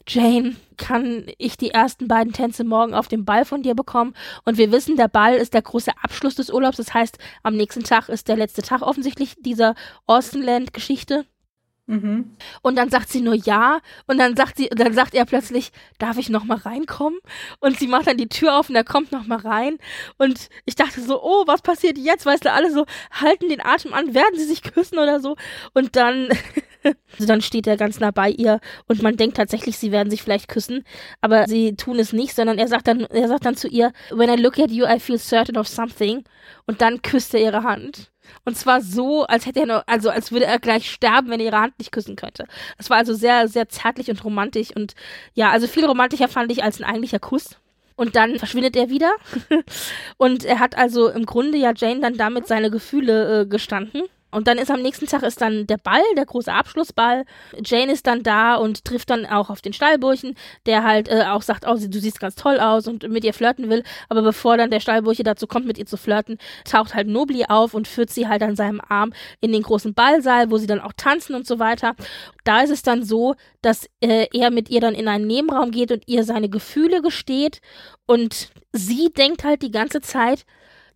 Jane, kann ich die ersten beiden Tänze morgen auf dem Ball von dir bekommen? Und wir wissen, der Ball ist der große Abschluss des Urlaubs, das heißt, am nächsten Tag ist der letzte Tag offensichtlich dieser Austenland-Geschichte. Mhm. Und dann sagt sie nur ja und dann sagt sie, dann sagt er plötzlich, darf ich noch mal reinkommen? Und sie macht dann die Tür auf und er kommt noch mal rein und ich dachte so, oh, was passiert jetzt? Weißt du, alle so halten den Atem an, werden sie sich küssen oder so? Und dann, also dann steht er ganz nah bei ihr und man denkt tatsächlich, sie werden sich vielleicht küssen, aber sie tun es nicht, sondern er sagt dann, er sagt dann zu ihr, when I look at you, I feel certain of something und dann küsst er ihre Hand. Und zwar so, als hätte er noch, also als würde er gleich sterben, wenn er ihre Hand nicht küssen könnte. Das war also sehr, sehr zärtlich und romantisch und ja, also viel romantischer fand ich als ein eigentlicher Kuss. Und dann verschwindet er wieder. und er hat also im Grunde ja Jane dann damit seine Gefühle äh, gestanden. Und dann ist am nächsten Tag ist dann der Ball, der große Abschlussball. Jane ist dann da und trifft dann auch auf den Stallburchen, der halt äh, auch sagt, oh, du siehst ganz toll aus und mit ihr flirten will. Aber bevor dann der Stallburche dazu kommt, mit ihr zu flirten, taucht halt Nobly auf und führt sie halt an seinem Arm in den großen Ballsaal, wo sie dann auch tanzen und so weiter. Da ist es dann so, dass äh, er mit ihr dann in einen Nebenraum geht und ihr seine Gefühle gesteht und sie denkt halt die ganze Zeit,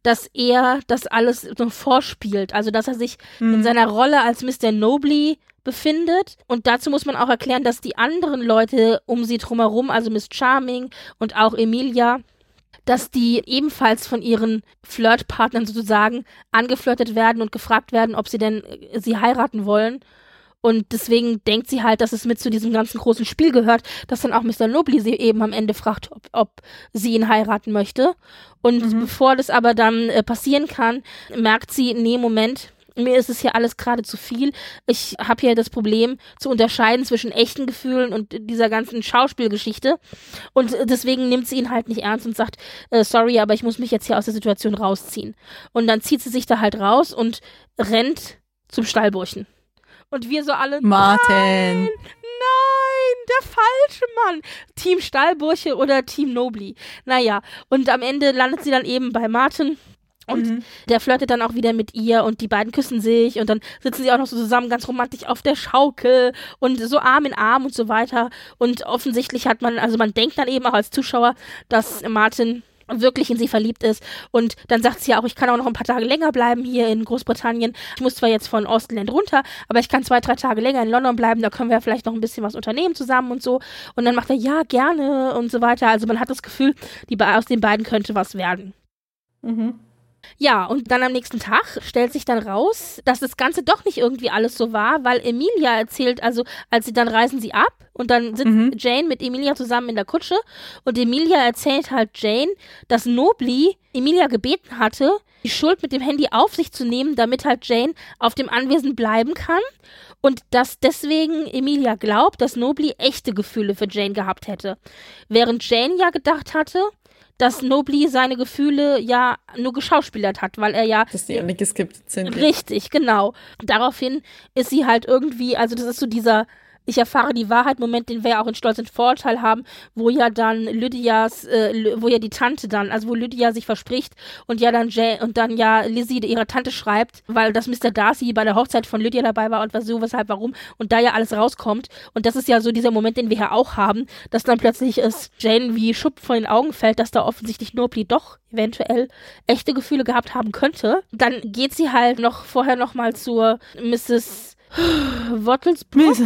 dass er das alles so vorspielt. Also, dass er sich mhm. in seiner Rolle als Mr. Nobly befindet. Und dazu muss man auch erklären, dass die anderen Leute um sie drumherum, also Miss Charming und auch Emilia, dass die ebenfalls von ihren Flirtpartnern sozusagen angeflirtet werden und gefragt werden, ob sie denn äh, sie heiraten wollen. Und deswegen denkt sie halt, dass es mit zu diesem ganzen großen Spiel gehört, dass dann auch Mr. Nobly sie eben am Ende fragt, ob, ob sie ihn heiraten möchte. Und mhm. bevor das aber dann äh, passieren kann, merkt sie, nee, Moment, mir ist es hier alles gerade zu viel. Ich habe hier das Problem zu unterscheiden zwischen echten Gefühlen und dieser ganzen Schauspielgeschichte. Und deswegen nimmt sie ihn halt nicht ernst und sagt, äh, sorry, aber ich muss mich jetzt hier aus der Situation rausziehen. Und dann zieht sie sich da halt raus und rennt zum Stallburchen. Und wir so alle. Martin! Nein, nein, der falsche Mann. Team Stallburche oder Team Nobly. Naja, und am Ende landet sie dann eben bei Martin und mhm. der flirtet dann auch wieder mit ihr und die beiden küssen sich und dann sitzen sie auch noch so zusammen ganz romantisch auf der Schaukel und so Arm in Arm und so weiter. Und offensichtlich hat man, also man denkt dann eben auch als Zuschauer, dass Martin wirklich in sie verliebt ist. Und dann sagt sie ja auch, ich kann auch noch ein paar Tage länger bleiben hier in Großbritannien. Ich muss zwar jetzt von Ostland runter, aber ich kann zwei, drei Tage länger in London bleiben, da können wir vielleicht noch ein bisschen was unternehmen zusammen und so. Und dann macht er, ja, gerne und so weiter. Also man hat das Gefühl, die, aus den beiden könnte was werden. Mhm. Ja, und dann am nächsten Tag stellt sich dann raus, dass das Ganze doch nicht irgendwie alles so war, weil Emilia erzählt, also als sie dann reisen sie ab und dann sitzt mhm. Jane mit Emilia zusammen in der Kutsche und Emilia erzählt halt Jane, dass Nobly Emilia gebeten hatte, die Schuld mit dem Handy auf sich zu nehmen, damit halt Jane auf dem Anwesen bleiben kann und dass deswegen Emilia glaubt, dass Nobly echte Gefühle für Jane gehabt hätte. Während Jane ja gedacht hatte, dass Nobly seine Gefühle ja nur geschauspielert hat, weil er ja. Dass die nicht geskippt sind. Richtig, genau. Daraufhin ist sie halt irgendwie, also das ist so dieser ich erfahre die Wahrheit, Moment, den wir ja auch in Stolz und Vorurteil haben, wo ja dann Lydias, äh, wo ja die Tante dann, also wo Lydia sich verspricht und ja dann Jay, und dann ja Lizzie ihrer Tante schreibt, weil das Mr. Darcy bei der Hochzeit von Lydia dabei war und was so, weshalb, warum und da ja alles rauskommt und das ist ja so dieser Moment, den wir ja auch haben, dass dann plötzlich es Jane wie Schupp von den Augen fällt, dass da offensichtlich Nobly doch eventuell echte Gefühle gehabt haben könnte. Dann geht sie halt noch vorher noch mal zur Mrs. Wottelsbrook.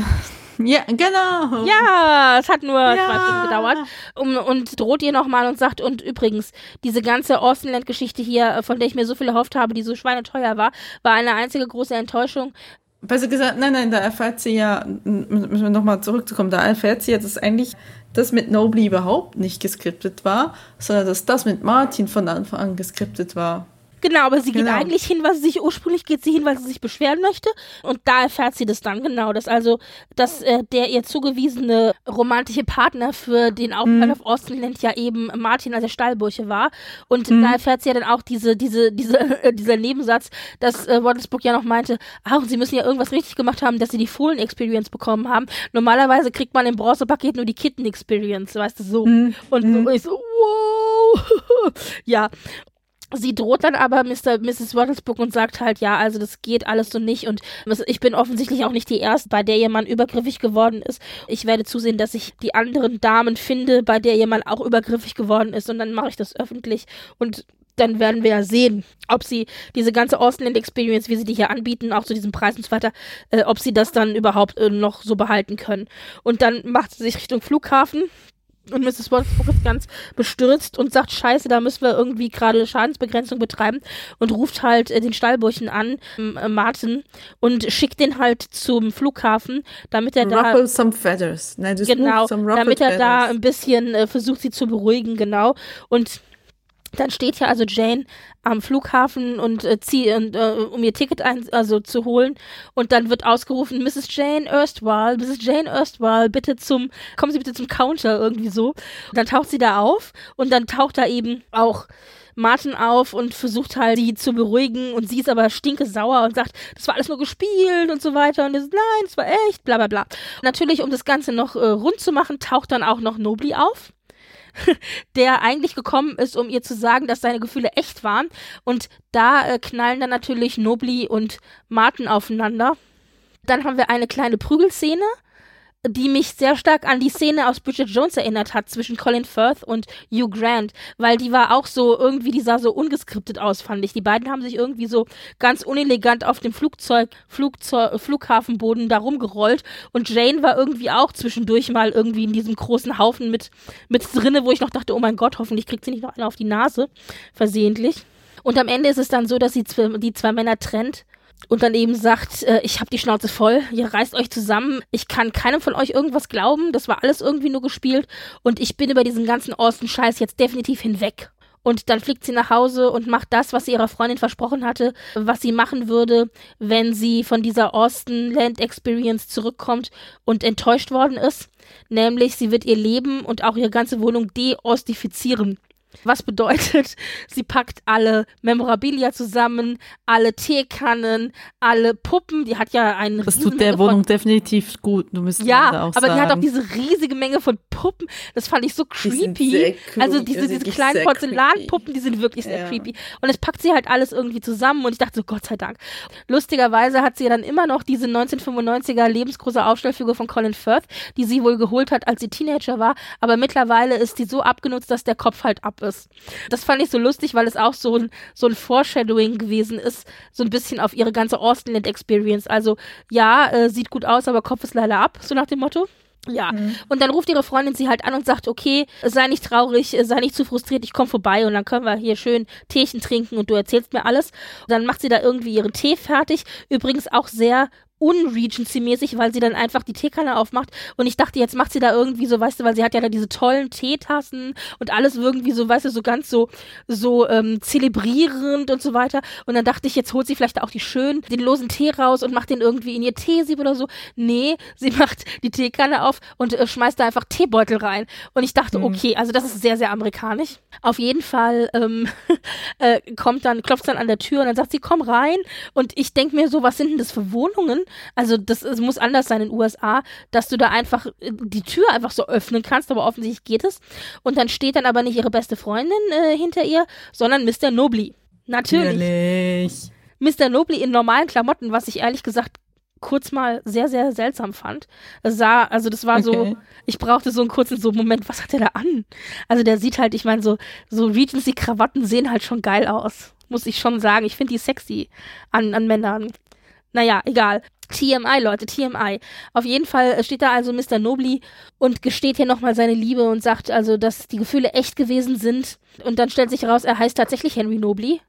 Ja, genau. Ja, es hat nur ja. zwei Stunden gedauert. Um, und droht ihr nochmal und sagt, und übrigens, diese ganze Austenland-Geschichte hier, von der ich mir so viel erhofft habe, die so schweineteuer war, war eine einzige große Enttäuschung. Besser gesagt, nein, nein, da erfährt sie ja, müssen wir nochmal zurückzukommen, da erfährt sie ja, dass eigentlich das mit Nobly überhaupt nicht geskriptet war, sondern dass das mit Martin von Anfang an geskriptet war. Genau, aber sie geht genau. eigentlich hin, weil sie sich ursprünglich geht sie hin, weil sie sich beschweren möchte. Und da erfährt sie das dann genau, dass also, dass äh, der ihr zugewiesene romantische Partner für den Aufenthalt mhm. auf Austenland ja eben Martin, also der Stallbursche war. Und mhm. da erfährt sie ja dann auch diese, diese, diese, äh, dieser Nebensatz, dass äh, Waddlesbrook ja noch meinte, ach, sie müssen ja irgendwas richtig gemacht haben, dass sie die Fohlen-Experience bekommen haben. Normalerweise kriegt man im Bronzepaket nur die Kitten-Experience, weißt du, so. Mhm. Und so, mhm. ich so, wow. ja. Sie droht dann aber Mr. Mrs. Waddlesbrook und sagt halt, ja, also das geht alles so nicht und ich bin offensichtlich auch nicht die Erste, bei der jemand übergriffig geworden ist. Ich werde zusehen, dass ich die anderen Damen finde, bei der jemand auch übergriffig geworden ist und dann mache ich das öffentlich und dann werden wir ja sehen, ob sie diese ganze Ausland Experience, wie sie die hier anbieten, auch zu diesem Preis und so weiter, äh, ob sie das dann überhaupt äh, noch so behalten können. Und dann macht sie sich Richtung Flughafen, und Mrs. Wolfsburg ist ganz bestürzt und sagt, scheiße, da müssen wir irgendwie gerade Schadensbegrenzung betreiben und ruft halt äh, den Stallburchen an, äh, Martin, und schickt den halt zum Flughafen, damit er da... Ruffle some feathers. Nein, genau, damit er feathers. da ein bisschen äh, versucht, sie zu beruhigen, genau. Und dann steht ja also Jane am Flughafen und äh, zieh, und, äh, um ihr Ticket ein, also zu holen und dann wird ausgerufen Mrs. Jane Erstwhile, Mrs. Jane Erstwhile, bitte zum kommen Sie bitte zum Counter irgendwie so. Und dann taucht sie da auf und dann taucht da eben auch Martin auf und versucht halt sie zu beruhigen und sie ist aber stinke sauer und sagt, das war alles nur gespielt und so weiter und ist nein, das war echt, bla bla bla. Natürlich, um das Ganze noch äh, rund zu machen, taucht dann auch noch Nobly auf der eigentlich gekommen ist, um ihr zu sagen, dass seine Gefühle echt waren. Und da äh, knallen dann natürlich Nobly und Martin aufeinander. Dann haben wir eine kleine Prügelszene die mich sehr stark an die Szene aus Bridget Jones erinnert hat zwischen Colin Firth und Hugh Grant, weil die war auch so irgendwie, die sah so ungeskriptet aus, fand ich. Die beiden haben sich irgendwie so ganz unelegant auf dem Flugzeug, Flugzeug, Flughafenboden da rumgerollt und Jane war irgendwie auch zwischendurch mal irgendwie in diesem großen Haufen mit, mit drinne, wo ich noch dachte, oh mein Gott, hoffentlich kriegt sie nicht noch einer auf die Nase, versehentlich. Und am Ende ist es dann so, dass sie die zwei Männer trennt und dann eben sagt, äh, ich habe die Schnauze voll, ihr reißt euch zusammen, ich kann keinem von euch irgendwas glauben, das war alles irgendwie nur gespielt und ich bin über diesen ganzen Austin-Scheiß jetzt definitiv hinweg. Und dann fliegt sie nach Hause und macht das, was sie ihrer Freundin versprochen hatte, was sie machen würde, wenn sie von dieser Austin Land Experience zurückkommt und enttäuscht worden ist. Nämlich, sie wird ihr Leben und auch ihre ganze Wohnung deostifizieren. Was bedeutet, sie packt alle Memorabilia zusammen, alle Teekannen, alle Puppen. Die hat ja einen Das tut der Wohnung von, definitiv gut. Du müsst ja, aber sagen. die hat auch diese riesige Menge von Puppen. Das fand ich so creepy. Also diese, diese kleinen Porzellanpuppen, die sind wirklich sehr ja. creepy. Und es packt sie halt alles irgendwie zusammen und ich dachte so, Gott sei Dank. Lustigerweise hat sie ja dann immer noch diese 1995er lebensgroße Aufstellfigur von Colin Firth, die sie wohl geholt hat, als sie Teenager war. Aber mittlerweile ist die so abgenutzt, dass der Kopf halt ab ist. Das fand ich so lustig, weil es auch so ein, so ein Foreshadowing gewesen ist, so ein bisschen auf ihre ganze Austinland Experience. Also ja, äh, sieht gut aus, aber Kopf ist leider ab, so nach dem Motto. Ja, mhm. und dann ruft ihre Freundin sie halt an und sagt, okay, sei nicht traurig, sei nicht zu frustriert, ich komme vorbei und dann können wir hier schön Teechen trinken und du erzählst mir alles. Und dann macht sie da irgendwie ihren Tee fertig. Übrigens auch sehr unregency-mäßig, weil sie dann einfach die Teekanne aufmacht und ich dachte, jetzt macht sie da irgendwie so, weißt du, weil sie hat ja da diese tollen Teetassen und alles irgendwie so, weißt du, so ganz so, so ähm, zelebrierend und so weiter und dann dachte ich, jetzt holt sie vielleicht auch die schönen, den losen Tee raus und macht den irgendwie in ihr Teesieb oder so. Nee, sie macht die Teekanne auf und äh, schmeißt da einfach Teebeutel rein und ich dachte, mhm. okay, also das ist sehr, sehr amerikanisch. Auf jeden Fall ähm, äh, kommt dann, klopft dann an der Tür und dann sagt sie, komm rein und ich denke mir so, was sind denn das für Wohnungen? Also das es muss anders sein in den USA, dass du da einfach äh, die Tür einfach so öffnen kannst, aber offensichtlich geht es. Und dann steht dann aber nicht ihre beste Freundin äh, hinter ihr, sondern Mr. Nobly. Natürlich. Natürlich. Mr. Nobly in normalen Klamotten, was ich ehrlich gesagt kurz mal sehr, sehr seltsam fand. Sah, also das war okay. so, ich brauchte so einen kurzen so Moment, was hat der da an? Also der sieht halt, ich meine, so, so Regency-Krawatten sehen halt schon geil aus. Muss ich schon sagen. Ich finde die sexy an, an Männern. Naja, egal. TMI, Leute, TMI. Auf jeden Fall steht da also Mr. Nobly und gesteht hier nochmal seine Liebe und sagt also, dass die Gefühle echt gewesen sind. Und dann stellt sich heraus, er heißt tatsächlich Henry Nobly.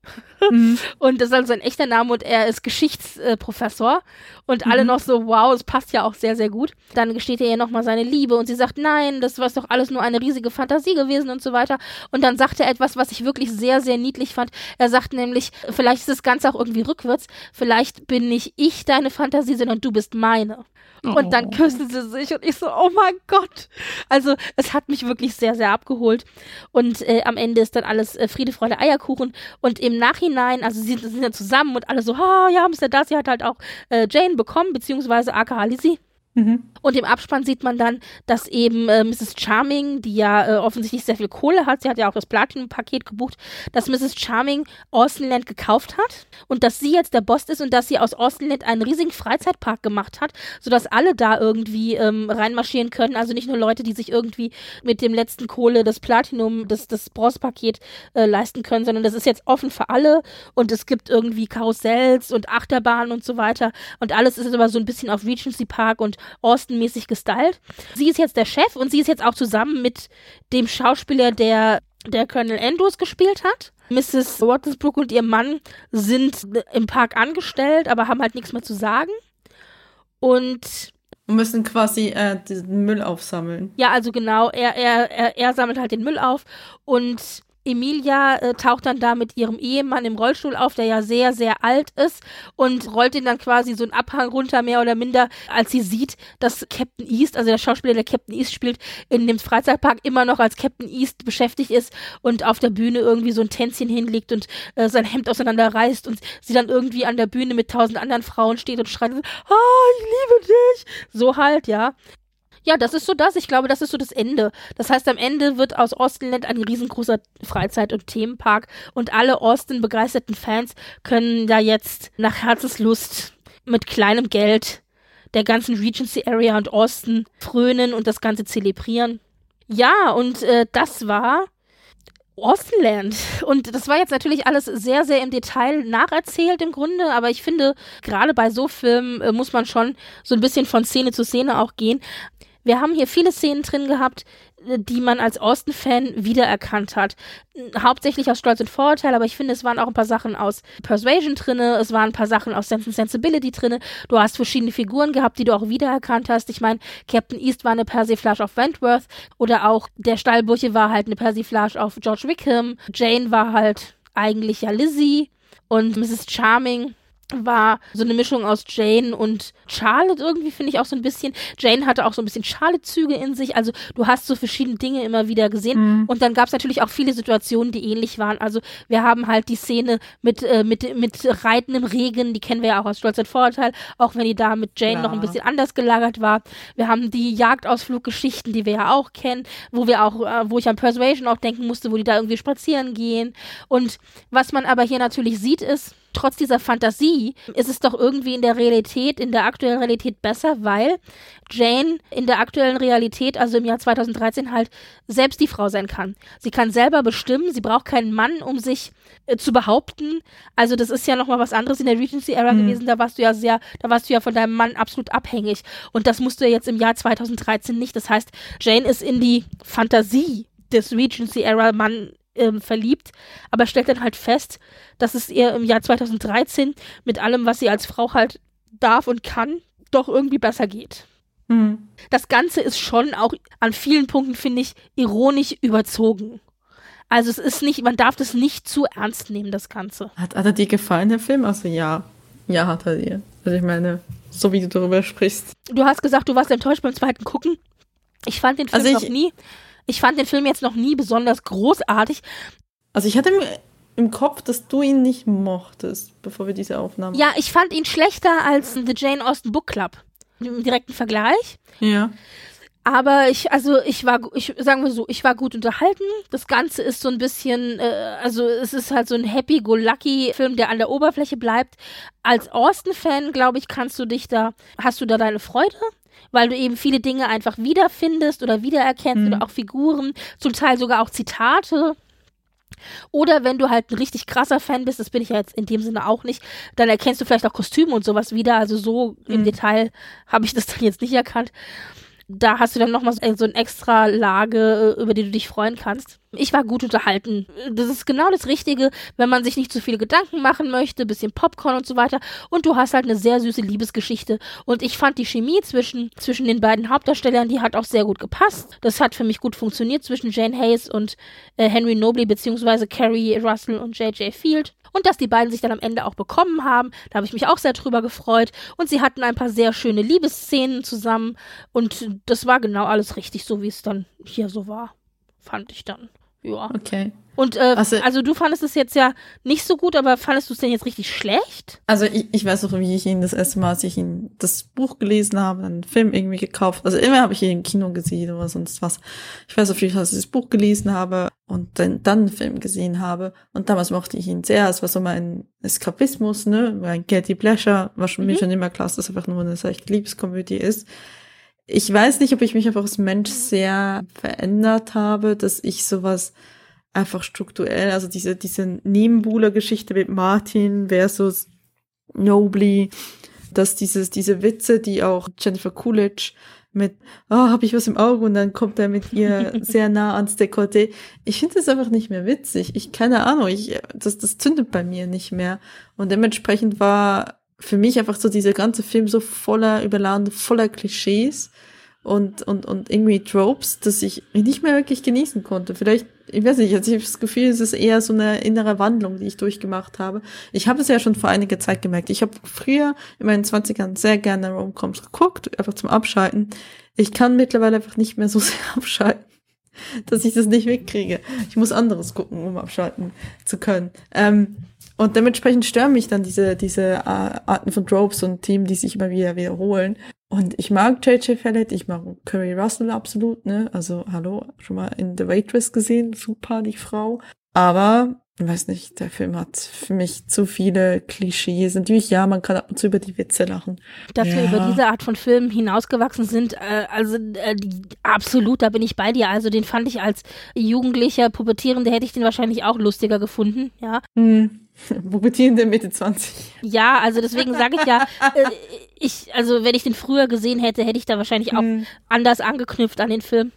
Mhm. Und das ist also sein echter Name und er ist Geschichtsprofessor. Und mhm. alle noch so, wow, es passt ja auch sehr, sehr gut. Dann gesteht er ihr nochmal seine Liebe und sie sagt, nein, das war doch alles nur eine riesige Fantasie gewesen und so weiter. Und dann sagt er etwas, was ich wirklich sehr, sehr niedlich fand. Er sagt nämlich, vielleicht ist das Ganze auch irgendwie rückwärts. Vielleicht bin nicht ich deine Fantasie, sondern du bist meine. Und dann oh. küssen sie sich und ich so, oh mein Gott. Also es hat mich wirklich sehr, sehr abgeholt. Und äh, am Ende ist dann alles äh, Friede, Freude, Eierkuchen. Und im Nachhinein, also sie sind ja zusammen und alle so, oh ja, Mr. Darcy hat halt auch äh, Jane bekommen, beziehungsweise aka Lizzie. Mhm. Und im Abspann sieht man dann, dass eben äh, Mrs. Charming, die ja äh, offensichtlich sehr viel Kohle hat, sie hat ja auch das Platinum-Paket gebucht, dass Mrs. Charming Austinland gekauft hat und dass sie jetzt der Boss ist und dass sie aus Austinland einen riesigen Freizeitpark gemacht hat, sodass alle da irgendwie ähm, reinmarschieren können. Also nicht nur Leute, die sich irgendwie mit dem letzten Kohle das Platinum, das, das Bronze-Paket äh, leisten können, sondern das ist jetzt offen für alle und es gibt irgendwie Karussells und Achterbahnen und so weiter und alles ist aber so ein bisschen auf Regency Park und Austin-mäßig gestylt. Sie ist jetzt der Chef und sie ist jetzt auch zusammen mit dem Schauspieler, der der Colonel Andrews gespielt hat. Mrs. Wattensbrook und ihr Mann sind im Park angestellt, aber haben halt nichts mehr zu sagen. Und müssen quasi äh, den Müll aufsammeln. Ja, also genau, er, er, er, er sammelt halt den Müll auf und Emilia äh, taucht dann da mit ihrem Ehemann im Rollstuhl auf, der ja sehr, sehr alt ist und rollt ihn dann quasi so einen Abhang runter, mehr oder minder, als sie sieht, dass Captain East, also der Schauspieler, der Captain East spielt, in dem Freizeitpark immer noch als Captain East beschäftigt ist und auf der Bühne irgendwie so ein Tänzchen hinlegt und äh, sein Hemd auseinanderreißt und sie dann irgendwie an der Bühne mit tausend anderen Frauen steht und schreit, ah, ich liebe dich. So halt, ja. Ja, das ist so das. Ich glaube, das ist so das Ende. Das heißt, am Ende wird aus Austinland ein riesengroßer Freizeit- und Themenpark und alle Austin-begeisterten Fans können da jetzt nach Herzenslust mit kleinem Geld der ganzen Regency Area und Austin frönen und das Ganze zelebrieren. Ja, und äh, das war Austenland. Und das war jetzt natürlich alles sehr, sehr im Detail nacherzählt im Grunde, aber ich finde, gerade bei so Filmen äh, muss man schon so ein bisschen von Szene zu Szene auch gehen. Wir haben hier viele Szenen drin gehabt, die man als Austin-Fan wiedererkannt hat. Hauptsächlich aus Stolz und Vorurteil, aber ich finde, es waren auch ein paar Sachen aus Persuasion drinne, es waren ein paar Sachen aus Sense and Sensibility drinne. Du hast verschiedene Figuren gehabt, die du auch wiedererkannt hast. Ich meine, Captain East war eine Persiflage auf Wentworth oder auch der Stallburche war halt eine Persiflage auf George Wickham. Jane war halt eigentlich ja Lizzie und Mrs. Charming war so eine Mischung aus Jane und Charlotte irgendwie, finde ich auch so ein bisschen. Jane hatte auch so ein bisschen Charlotte-Züge in sich. Also du hast so verschiedene Dinge immer wieder gesehen. Mhm. Und dann gab es natürlich auch viele Situationen, die ähnlich waren. Also wir haben halt die Szene mit, äh, mit, mit Reiten im Regen, die kennen wir ja auch aus Stolz und Vorurteil, auch wenn die da mit Jane Klar. noch ein bisschen anders gelagert war. Wir haben die Jagdausfluggeschichten, die wir ja auch kennen, wo wir auch, äh, wo ich an Persuasion auch denken musste, wo die da irgendwie spazieren gehen. Und was man aber hier natürlich sieht, ist, trotz dieser Fantasie ist es doch irgendwie in der Realität, in der aktuellen Realität besser, weil Jane in der aktuellen Realität, also im Jahr 2013 halt selbst die Frau sein kann. Sie kann selber bestimmen, sie braucht keinen Mann, um sich äh, zu behaupten. Also das ist ja nochmal was anderes in der Regency Era mhm. gewesen, da warst du ja sehr, da warst du ja von deinem Mann absolut abhängig und das musst du ja jetzt im Jahr 2013 nicht. Das heißt, Jane ist in die Fantasie des Regency Era Mann ähm, verliebt, aber stellt dann halt fest, dass es ihr im Jahr 2013 mit allem, was sie als Frau halt darf und kann, doch irgendwie besser geht. Mhm. Das Ganze ist schon auch an vielen Punkten, finde ich, ironisch überzogen. Also es ist nicht, man darf das nicht zu ernst nehmen, das Ganze. Hat, hat er dir gefallen, der Film? Also ja. Ja, hat er dir. Also ich meine, so wie du darüber sprichst. Du hast gesagt, du warst enttäuscht beim zweiten Gucken. Ich fand den Film also ich, noch nie. Ich fand den Film jetzt noch nie besonders großartig. Also ich hatte im, im Kopf, dass du ihn nicht mochtest, bevor wir diese Aufnahme. Ja, ich fand ihn schlechter als The Jane Austen Book Club. Im direkten Vergleich. Ja. Aber ich, also ich war, ich sagen wir so, ich war gut unterhalten. Das Ganze ist so ein bisschen, äh, also es ist halt so ein Happy-Go-Lucky-Film, der an der Oberfläche bleibt. Als Austin-Fan, glaube ich, kannst du dich da, hast du da deine Freude weil du eben viele Dinge einfach wiederfindest oder wiedererkennst mhm. oder auch Figuren, zum Teil sogar auch Zitate. Oder wenn du halt ein richtig krasser Fan bist, das bin ich ja jetzt in dem Sinne auch nicht, dann erkennst du vielleicht auch Kostüme und sowas wieder. Also so mhm. im Detail habe ich das dann jetzt nicht erkannt da hast du dann nochmal so eine extra Lage, äh, über die du dich freuen kannst. Ich war gut unterhalten. Das ist genau das Richtige, wenn man sich nicht zu viele Gedanken machen möchte, bisschen Popcorn und so weiter. Und du hast halt eine sehr süße Liebesgeschichte. Und ich fand die Chemie zwischen, zwischen den beiden Hauptdarstellern, die hat auch sehr gut gepasst. Das hat für mich gut funktioniert zwischen Jane Hayes und äh, Henry Nobley, beziehungsweise Carrie Russell und J.J. Field. Und dass die beiden sich dann am Ende auch bekommen haben, da habe ich mich auch sehr drüber gefreut. Und sie hatten ein paar sehr schöne Liebesszenen zusammen. Und das war genau alles richtig, so wie es dann hier so war. Fand ich dann. Ja. Okay. Und äh, also, also, du fandest es jetzt ja nicht so gut, aber fandest du es denn jetzt richtig schlecht? Also ich, ich weiß noch, wie ich ihn das erste Mal, als ich ihn das Buch gelesen habe, einen Film irgendwie gekauft. Also immer habe ich ihn im Kino gesehen oder sonst was. Ich weiß auf jeden Fall, dass ich das Buch gelesen habe und dann, dann einen Film gesehen habe. Und damals mochte ich ihn sehr. Es war so mein Eskapismus, ne? Mein Guilty Pleasure. War schon, mhm. mir schon immer klar, dass es einfach nur eine seichte Liebeskomödie ist ich weiß nicht, ob ich mich einfach als Mensch sehr verändert habe, dass ich sowas einfach strukturell, also diese, diese Nebenbuhler-Geschichte mit Martin versus Nobly, dass dieses, diese Witze, die auch Jennifer Coolidge mit, oh, habe ich was im Auge und dann kommt er mit ihr sehr nah ans Dekolleté. Ich finde das einfach nicht mehr witzig. Ich, keine Ahnung, ich, das, das zündet bei mir nicht mehr. Und dementsprechend war für mich einfach so dieser ganze Film so voller, überladen, voller Klischees und, und, und irgendwie Tropes, dass ich nicht mehr wirklich genießen konnte. Vielleicht, ich weiß nicht, ich habe das Gefühl, es ist eher so eine innere Wandlung, die ich durchgemacht habe. Ich habe es ja schon vor einiger Zeit gemerkt. Ich habe früher in meinen 20ern sehr gerne Romcoms geguckt, einfach zum Abschalten. Ich kann mittlerweile einfach nicht mehr so sehr abschalten, dass ich das nicht wegkriege. Ich muss anderes gucken, um abschalten zu können. Ähm, und dementsprechend stören mich dann diese, diese Arten von Tropes und Themen, die sich immer wieder wiederholen. Und ich mag J.J. Fallett, ich mag Curry Russell absolut, ne? Also, hallo, schon mal in The Waitress gesehen, super, die Frau. Aber ich weiß nicht, der Film hat für mich zu viele Klischees. Natürlich, ja, man kann ab und zu über die Witze lachen. Dass ja. wir über diese Art von Filmen hinausgewachsen sind, äh, also äh, absolut, da bin ich bei dir. Also den fand ich als jugendlicher Pubertierende, hätte ich den wahrscheinlich auch lustiger gefunden, ja. Hm. Pubertierende Mitte 20. Ja, also deswegen sage ich ja, äh, ich, also wenn ich den früher gesehen hätte, hätte ich da wahrscheinlich auch hm. anders angeknüpft an den Film.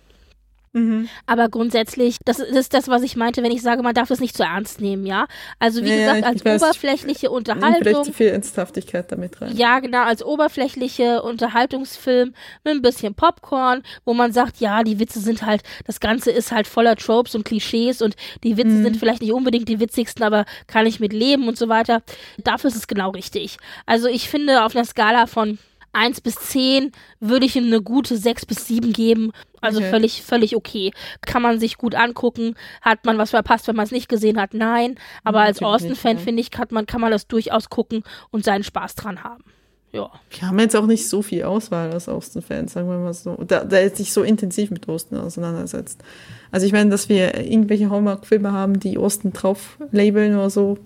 Mhm. Aber grundsätzlich, das, das, ist das, was ich meinte, wenn ich sage, man darf das nicht zu ernst nehmen, ja. Also wie ja, gesagt, als weiß, oberflächliche Unterhaltung. Vielleicht zu viel Ernsthaftigkeit damit rein. Ja, genau, als oberflächliche Unterhaltungsfilm mit ein bisschen Popcorn, wo man sagt, ja, die Witze sind halt, das Ganze ist halt voller Tropes und Klischees und die Witze mhm. sind vielleicht nicht unbedingt die witzigsten, aber kann ich mit leben und so weiter. Dafür ist es genau richtig. Also ich finde, auf einer Skala von 1 bis 10 würde ich ihm eine gute 6 bis 7 geben. Also okay. völlig, völlig okay. Kann man sich gut angucken. Hat man was verpasst, wenn man es nicht gesehen hat? Nein. Aber als Austin-Fan, finde ich, kann man, kann man das durchaus gucken und seinen Spaß dran haben. Ja. Wir haben jetzt auch nicht so viel Auswahl als Austin-Fans, sagen wir mal so. Der, der sich so intensiv mit Austin auseinandersetzt. Also ich meine, dass wir irgendwelche Hallmark-Filme haben, die Austin drauf labeln oder so.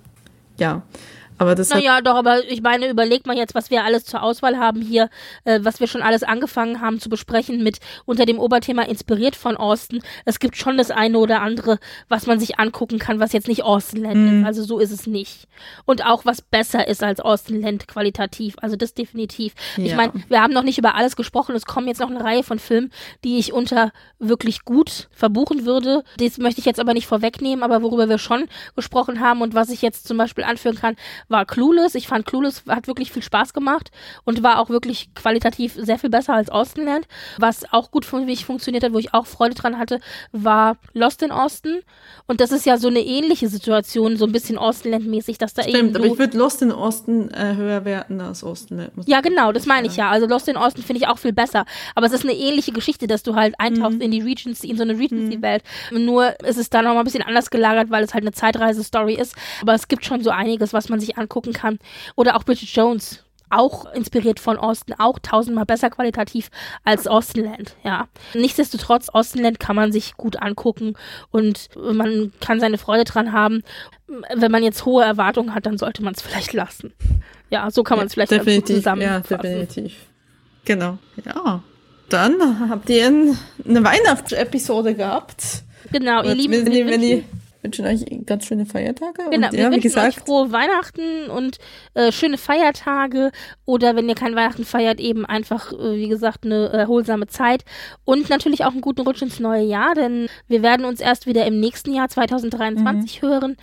Ja. Aber das naja, doch, aber ich meine, überleg mal jetzt, was wir alles zur Auswahl haben hier, äh, was wir schon alles angefangen haben zu besprechen mit unter dem Oberthema inspiriert von Austin. Es gibt schon das eine oder andere, was man sich angucken kann, was jetzt nicht Austin Land mhm. ist. Also so ist es nicht. Und auch was besser ist als Austin Land qualitativ. Also das definitiv. Ja. Ich meine, wir haben noch nicht über alles gesprochen. Es kommen jetzt noch eine Reihe von Filmen, die ich unter wirklich gut verbuchen würde. Das möchte ich jetzt aber nicht vorwegnehmen, aber worüber wir schon gesprochen haben und was ich jetzt zum Beispiel anführen kann, war Clueless. Ich fand Clueless hat wirklich viel Spaß gemacht und war auch wirklich qualitativ sehr viel besser als Austinland. Was auch gut für mich funktioniert hat, wo ich auch Freude dran hatte, war Lost in Austin. Und das ist ja so eine ähnliche Situation, so ein bisschen Austinland-mäßig, dass da Stimmt, eben. aber ich würde Lost in Austin äh, höher werten als Austinland. Ja, genau, das meine ich ja. Also Lost in Austin finde ich auch viel besser. Aber es ist eine ähnliche Geschichte, dass du halt eintauchst mhm. in die Regency, in so eine Regency-Welt. Mhm. Nur ist es da nochmal ein bisschen anders gelagert, weil es halt eine Zeitreise-Story ist. Aber es gibt schon so einiges, was man sich angucken kann. Oder auch Bridget Jones auch inspiriert von Austin, auch tausendmal besser qualitativ als Austinland, ja. Nichtsdestotrotz, Austinland kann man sich gut angucken und man kann seine Freude dran haben. Wenn man jetzt hohe Erwartungen hat, dann sollte man es vielleicht lassen. Ja, so kann man es ja, vielleicht definitiv, zusammenfassen. Ja, definitiv. Genau, ja. Dann habt ihr eine Weihnachtsepisode gehabt. Genau, ihr Lieben, wenn, wenn, wenn, wünschen euch ganz schöne Feiertage. Genau, und, wir ja, wünschen gesagt, euch frohe Weihnachten und äh, schöne Feiertage oder wenn ihr kein Weihnachten feiert, eben einfach, äh, wie gesagt, eine erholsame Zeit und natürlich auch einen guten Rutsch ins neue Jahr, denn wir werden uns erst wieder im nächsten Jahr 2023 mhm. hören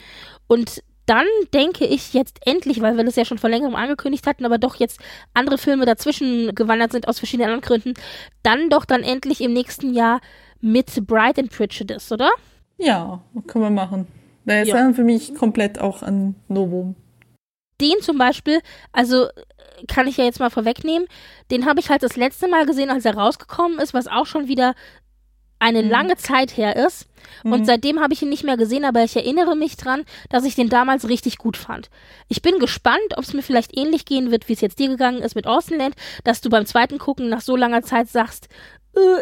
und dann denke ich jetzt endlich, weil wir das ja schon vor längerem angekündigt hatten, aber doch jetzt andere Filme dazwischen gewandert sind aus verschiedenen anderen Gründen, dann doch dann endlich im nächsten Jahr mit Bride and Prejudice, oder? Ja, können wir machen. Ist ja. dann für mich komplett auch ein Novum. Den zum Beispiel, also kann ich ja jetzt mal vorwegnehmen, den habe ich halt das letzte Mal gesehen, als er rausgekommen ist, was auch schon wieder eine mhm. lange Zeit her ist. Und mhm. seitdem habe ich ihn nicht mehr gesehen, aber ich erinnere mich dran, dass ich den damals richtig gut fand. Ich bin gespannt, ob es mir vielleicht ähnlich gehen wird, wie es jetzt dir gegangen ist mit Austinland, dass du beim zweiten Gucken nach so langer Zeit sagst,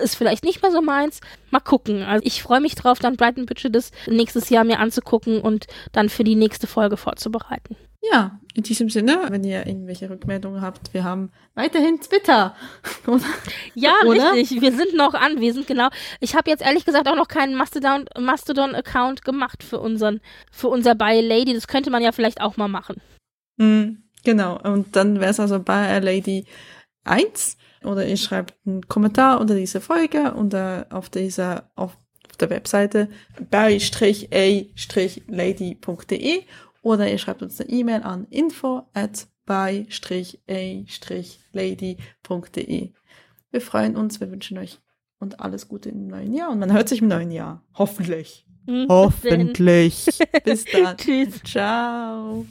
ist vielleicht nicht mehr so meins. Mal gucken. Also ich freue mich drauf, dann Brighton Prejudice nächstes Jahr mir anzugucken und dann für die nächste Folge vorzubereiten. Ja, in diesem Sinne, wenn ihr irgendwelche Rückmeldungen habt, wir haben weiterhin Twitter. ja, Oder? richtig. Wir sind noch anwesend, genau. Ich habe jetzt ehrlich gesagt auch noch keinen Mastodon-Account Mastodon gemacht für unseren, für unser By Lady. Das könnte man ja vielleicht auch mal machen. Mm, genau. Und dann wäre es also By Lady 1 oder ihr schreibt einen Kommentar unter dieser Folge unter auf dieser auf der Webseite by-a-lady.de oder ihr schreibt uns eine E-Mail an info at by-a-lady.de. Wir freuen uns, wir wünschen euch und alles Gute im neuen Jahr und man hört sich im neuen Jahr. Hoffentlich. Mhm, Hoffentlich. Bis dann. Tschüss. Ciao.